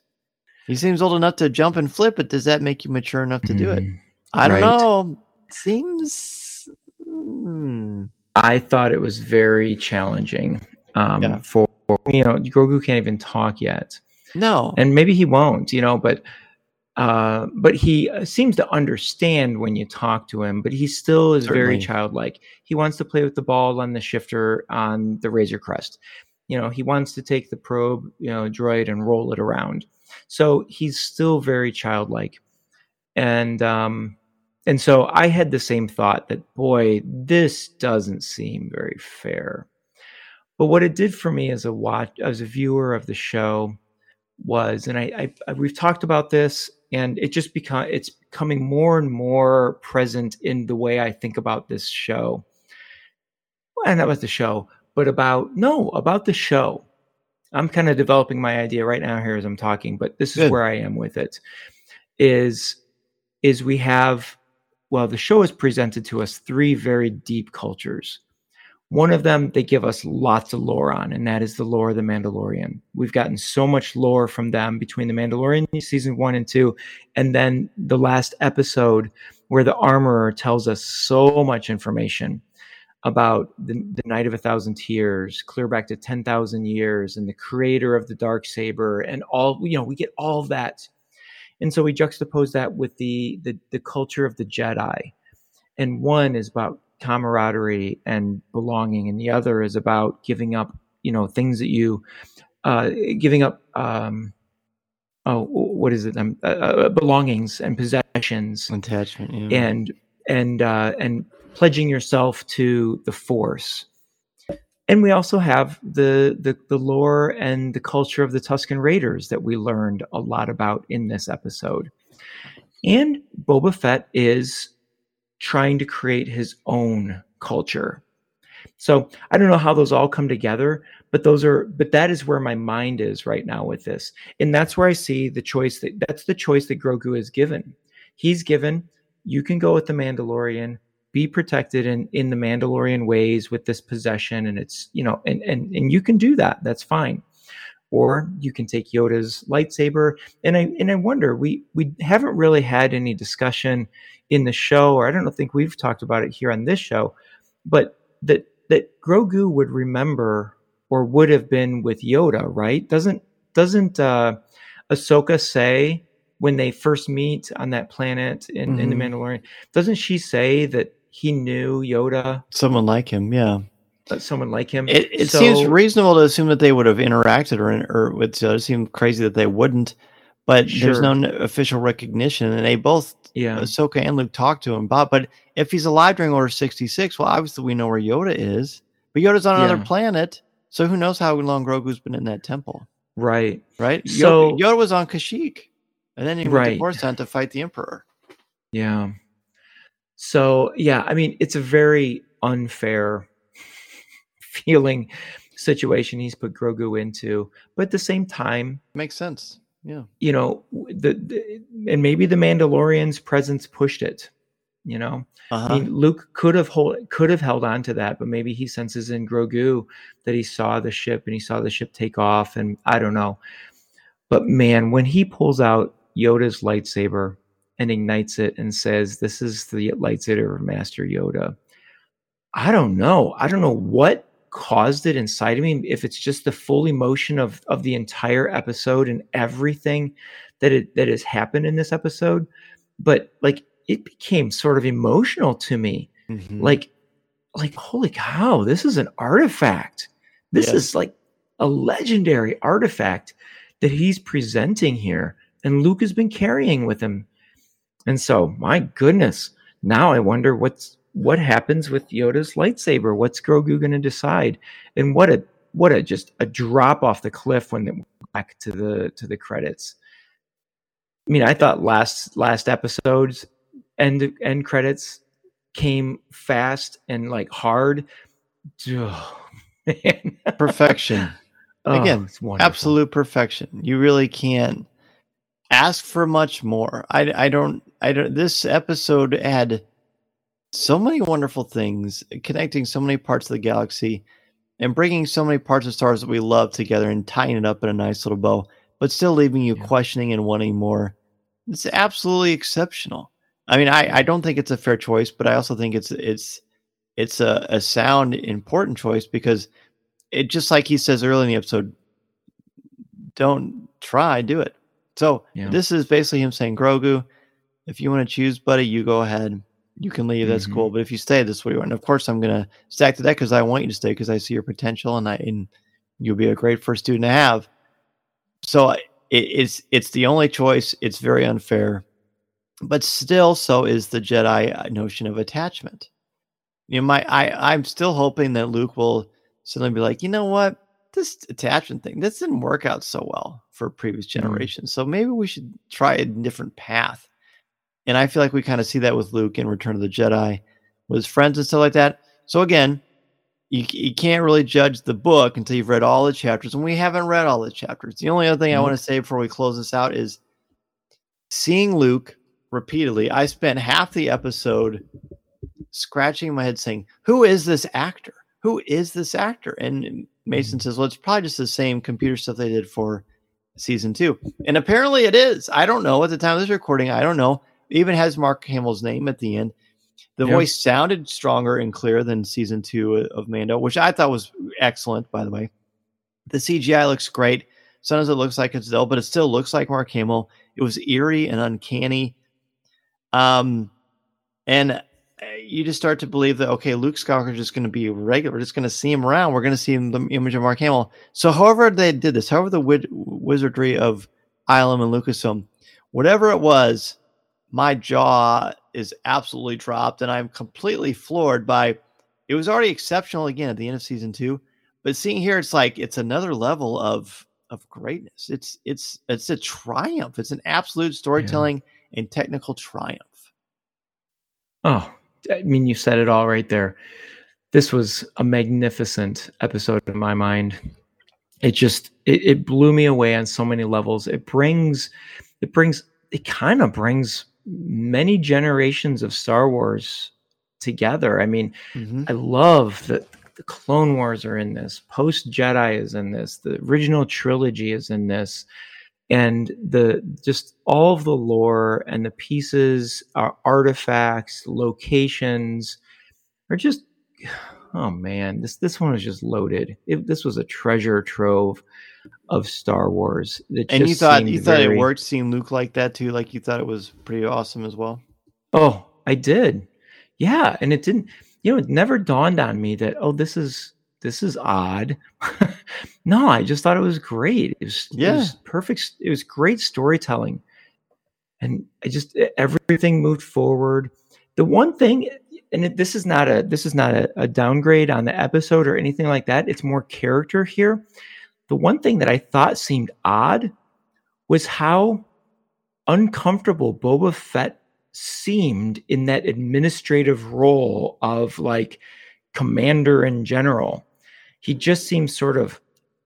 He seems old enough to jump and flip, but does that make you mature enough to do it? Mm. I don't Right. know. Seems. hmm. I thought it was very challenging um, Yeah. for you know Grogu can't even talk yet, No. and maybe he won't, you know, but uh, but he uh, seems to understand when you talk to him. But he still is very childlike. He wants to play with the ball on the shifter on the Razor Crest. You know, he wants to take the probe, you know, droid and roll it around. So he's still very childlike, and um, and so I had the same thought that boy, this doesn't seem very fair. But what it did for me as a watch, as a viewer of the show, was, and I, I, we've talked about this, and it just become it's becoming more and more present in the way I think about this show, and that was the show, but about no, about the show. I'm kind of developing my idea right now here as I'm talking, but this is Good. where I am with it. Is is we have well, the show has presented to us three very deep cultures. One of them they give us lots of lore on, and that is the lore of the Mandalorian. We've gotten so much lore from them between the Mandalorian season one and two, and then the last episode where the armorer tells us so much information about the, the night of a thousand tears clear back to 10,000 years and the creator of the dark saber and all you know we get all that and so we juxtapose that with the the, the culture of the jedi and one is about camaraderie and belonging and the other is about giving up you know things that you uh giving up um oh what is it um, uh, uh belongings and possessions Attachment. Yeah. and and uh, and pledging yourself to the force. And we also have the, the the lore and the culture of the Tusken Raiders that we learned a lot about in this episode. And Boba Fett is trying to create his own culture. So I don't know how those all come together, but those are but that is where my mind is right now with this. And that's where I see the choice that that's the choice that Grogu is given. He's given you can go with the Mandalorian, be protected in in the Mandalorian ways with this possession, and it's you know, and and and you can do that. That's fine. Or you can take Yoda's lightsaber, and I and I wonder we we haven't really had any discussion in the show, or I don't think we've talked about it here on this show, but that that Grogu would remember or would have been with Yoda, right? Doesn't doesn't uh, Ahsoka say when they first meet on that planet in, mm-hmm. in the Mhm. Mandalorian, doesn't she say that he knew Yoda, Someone like him, yeah. someone like him? It, it So- seems reasonable to assume that they would have interacted, or or it does seem crazy that they wouldn't. But there's no official recognition, and they both, Yeah, Ahsoka and Luke, talk to him. Bob, but if he's alive during Order 66, well, obviously we know where Yoda is. But Yoda's on another Yeah. planet, so who knows how long Grogu's been in that temple, right. right? So- Yoda, Yoda was on Kashyyyk, and then he went Right. to Coruscant to fight the Emperor. Yeah. So yeah, I mean, it's a very unfair feeling situation he's put Grogu into, but at the same time, Makes sense. Yeah. you know, the, the and maybe the Mandalorian's presence pushed it. You know, Uh-huh. I mean, Luke could have hold, could have held on to that, but maybe he senses in Grogu that he saw the ship and he saw the ship take off, and I don't know. But man, when he pulls out Yoda's lightsaber and ignites it and says, "This is the lightsaber of Master Yoda," I don't know. I don't know what caused it inside of me. If it's just the full emotion of of the entire episode and everything that it that has happened in this episode, but like it became sort of emotional to me Mhm. like like holy cow this is an artifact this Yes. is like a legendary artifact that he's presenting here and luke has been carrying with him and so my goodness now i wonder what's what happens with yoda's lightsaber what's grogu going to decide and what a what a just a drop off the cliff when they went back to the to the credits i mean i thought last last episodes end end credits came fast and like hard. Oh, man. perfection. Oh, Again, wonderful. absolute perfection. You really can't ask for much more. I, I don't I don't this episode had so many wonderful things connecting so many parts of the galaxy and bringing so many parts of stars that we love together and tying it up in a nice little bow, but still leaving you Yeah. questioning and wanting more. It's absolutely exceptional. I mean, I, I don't think it's a fair choice, but I also think it's it's it's a, a sound, important choice because it just like he says early in the episode, don't try, do it. So Yeah. this is basically him saying, Grogu, if you want to choose, buddy, you go ahead. You can leave. That's Mhm. cool. But if you stay, this is what you want. And of course, I'm gonna stack the deck because I want you to stay because I see your potential and I and you'll be a great first student to have. So it, it's it's the only choice. It's very unfair, but still, so is the Jedi uh, notion of attachment. You know, my I I'm still hoping that Luke will suddenly be like, you know what, this attachment thing this didn't work out so well for previous generations. So maybe we should try a different path. And I feel like we kind of see that with Luke in Return of the Jedi, with his friends and stuff like that. So again, you, you can't really judge the book until you've read all the chapters, and we haven't read all the chapters. The only other thing I mm-hmm. want to say before we close this out is seeing Luke repeatedly. I spent half the episode scratching my head saying, Who is this actor? Who is this actor? And Mason mm-hmm. says, Well, it's probably just the same computer stuff they did for season two. And apparently it is. I don't know. At the time of this recording, I don't know. Even has Mark Hamill's name at the end. The Yeah. voice sounded stronger and clearer than season two of Mando, which I thought was excellent, by the way. The CGI looks great. Sometimes it looks like it's dull, but it still looks like Mark Hamill. It was eerie and uncanny. Um, and uh, you just start to believe that okay, Luke Skywalker is just going to be regular. We're just going to see him around. We're going to see him the image of Mark Hamill. So, however they did this, however the wid- wizardry of ILM and Lucasfilm, whatever it was, my jaw is absolutely dropped, and I'm completely floored by. It was already exceptional again at the end of season two, but seeing here, it's like it's another level of of greatness. It's it's it's a triumph. It's an absolute storytelling and technical triumph. Oh, I mean, you said it all right there. This was a magnificent episode in my mind. It just it, it blew me away on so many levels. It brings it brings it kind of brings many generations of Star Wars together. I mean, Mhm. I love that the Clone Wars are in this, Post Jedi is in this, the original trilogy is in this, and the just all of the lore and the pieces, are artifacts, locations are just oh man, this this one was just loaded. It, this was a treasure trove of Star Wars. And you thought you thought very- it worked seeing Luke like that too, like you thought it was pretty awesome as well. Oh, I did. Yeah, and it didn't. You know, it never dawned on me that oh, this is this is odd. no, I just thought it was great. It was, it was perfect. It was great storytelling, and I just everything moved forward. The one thing, and it, this is not a this is not a, a downgrade on the episode or anything like that. It's more character here. The one thing that I thought seemed odd was how uncomfortable Boba Fett seemed in that administrative role of like commander in general. He just seems sort of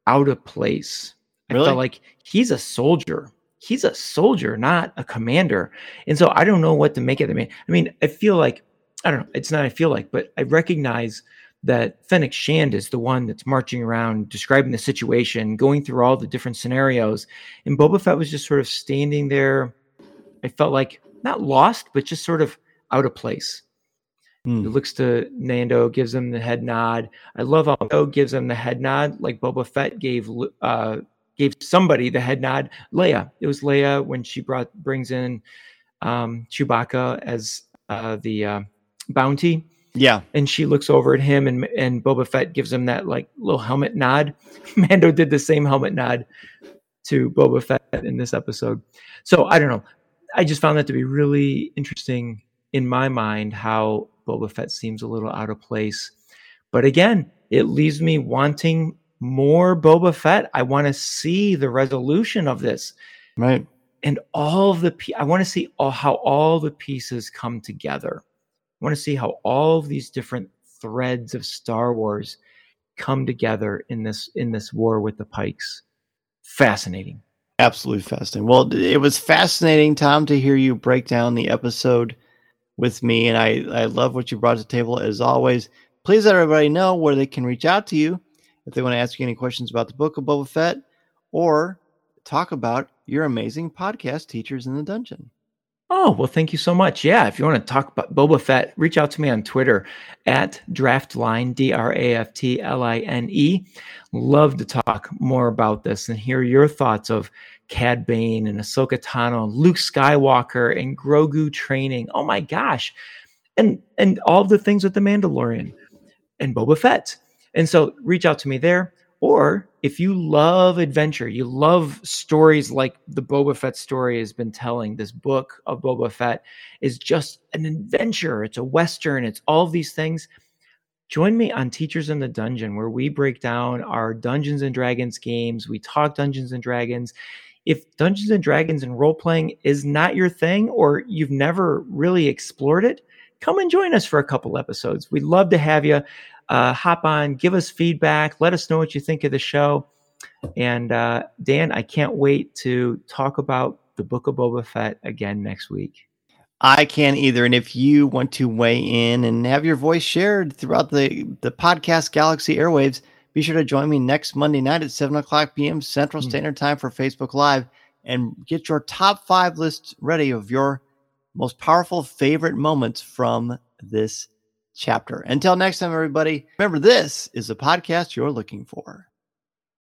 out of place. I Really? felt like he's a soldier. He's a soldier, not a commander. And so I don't know what to make of it. I mean, I mean, I feel like I don't know. It's not I feel like, but I recognize that Fennec Shand is the one that's marching around, describing the situation, going through all the different scenarios. And Boba Fett was just sort of standing there. I felt like not lost, but just sort of out of place. Hmm. He looks to Mando, gives him the head nod. I love how Mando gives him the head nod, like Boba Fett gave uh, gave somebody the head nod. Leia, it was Leia when she brought brings in um, Chewbacca as uh, the uh, bounty Yeah, and she looks over at him and and Boba Fett gives him that like little helmet nod. Mando did the same helmet nod to Boba Fett in this episode. So I don't know. I just found that to be really interesting in my mind how Boba Fett seems a little out of place. But again, it leaves me wanting more Boba Fett. I want to see the resolution of this right. and all of the I want to see all, how all the pieces come together. I want to see how all of these different threads of Star Wars come together in this in this war with the Pykes. Fascinating. Absolutely fascinating. Well, it was fascinating, Tom, to hear you break down the episode with me, and I I love what you brought to the table as always. Please let everybody know where they can reach out to you if they want to ask you any questions about the book of Boba Fett or talk about your amazing podcast, Teachers in the Dungeon. Oh, well, thank you so much. Yeah, if you want to talk about Boba Fett, reach out to me on Twitter at draftline, D R A F T L I N E. Love to talk more about this and hear your thoughts of Cad Bane and Ahsoka Tano, Luke Skywalker, and Grogu training. Oh my gosh. And and all the things with the Mandalorian and Boba Fett. And so reach out to me there. Or if you love adventure, you love stories like the Boba Fett story has been telling, this book of Boba Fett is just an adventure. It's a Western, it's all these things. Join me on Teachers in the Dungeon, where we break down our Dungeons and Dragons games. We talk Dungeons and Dragons. If Dungeons and Dragons and role playing is not your thing, or you've never really explored it, come and join us for a couple episodes. We'd love to have you uh, hop on, give us feedback, let us know what you think of the show. And uh, Dan, I can't wait to talk about the Book of Boba Fett again next week. I can't either. And if you want to weigh in and have your voice shared throughout the, the podcast Galaxy airwaves, be sure to join me next Monday night at 7 o'clock p.m. Central mm. Standard Time for Facebook Live and get your top five lists ready of your most powerful favorite moments from this chapter. Until next time, everybody, remember this is the podcast you're looking for.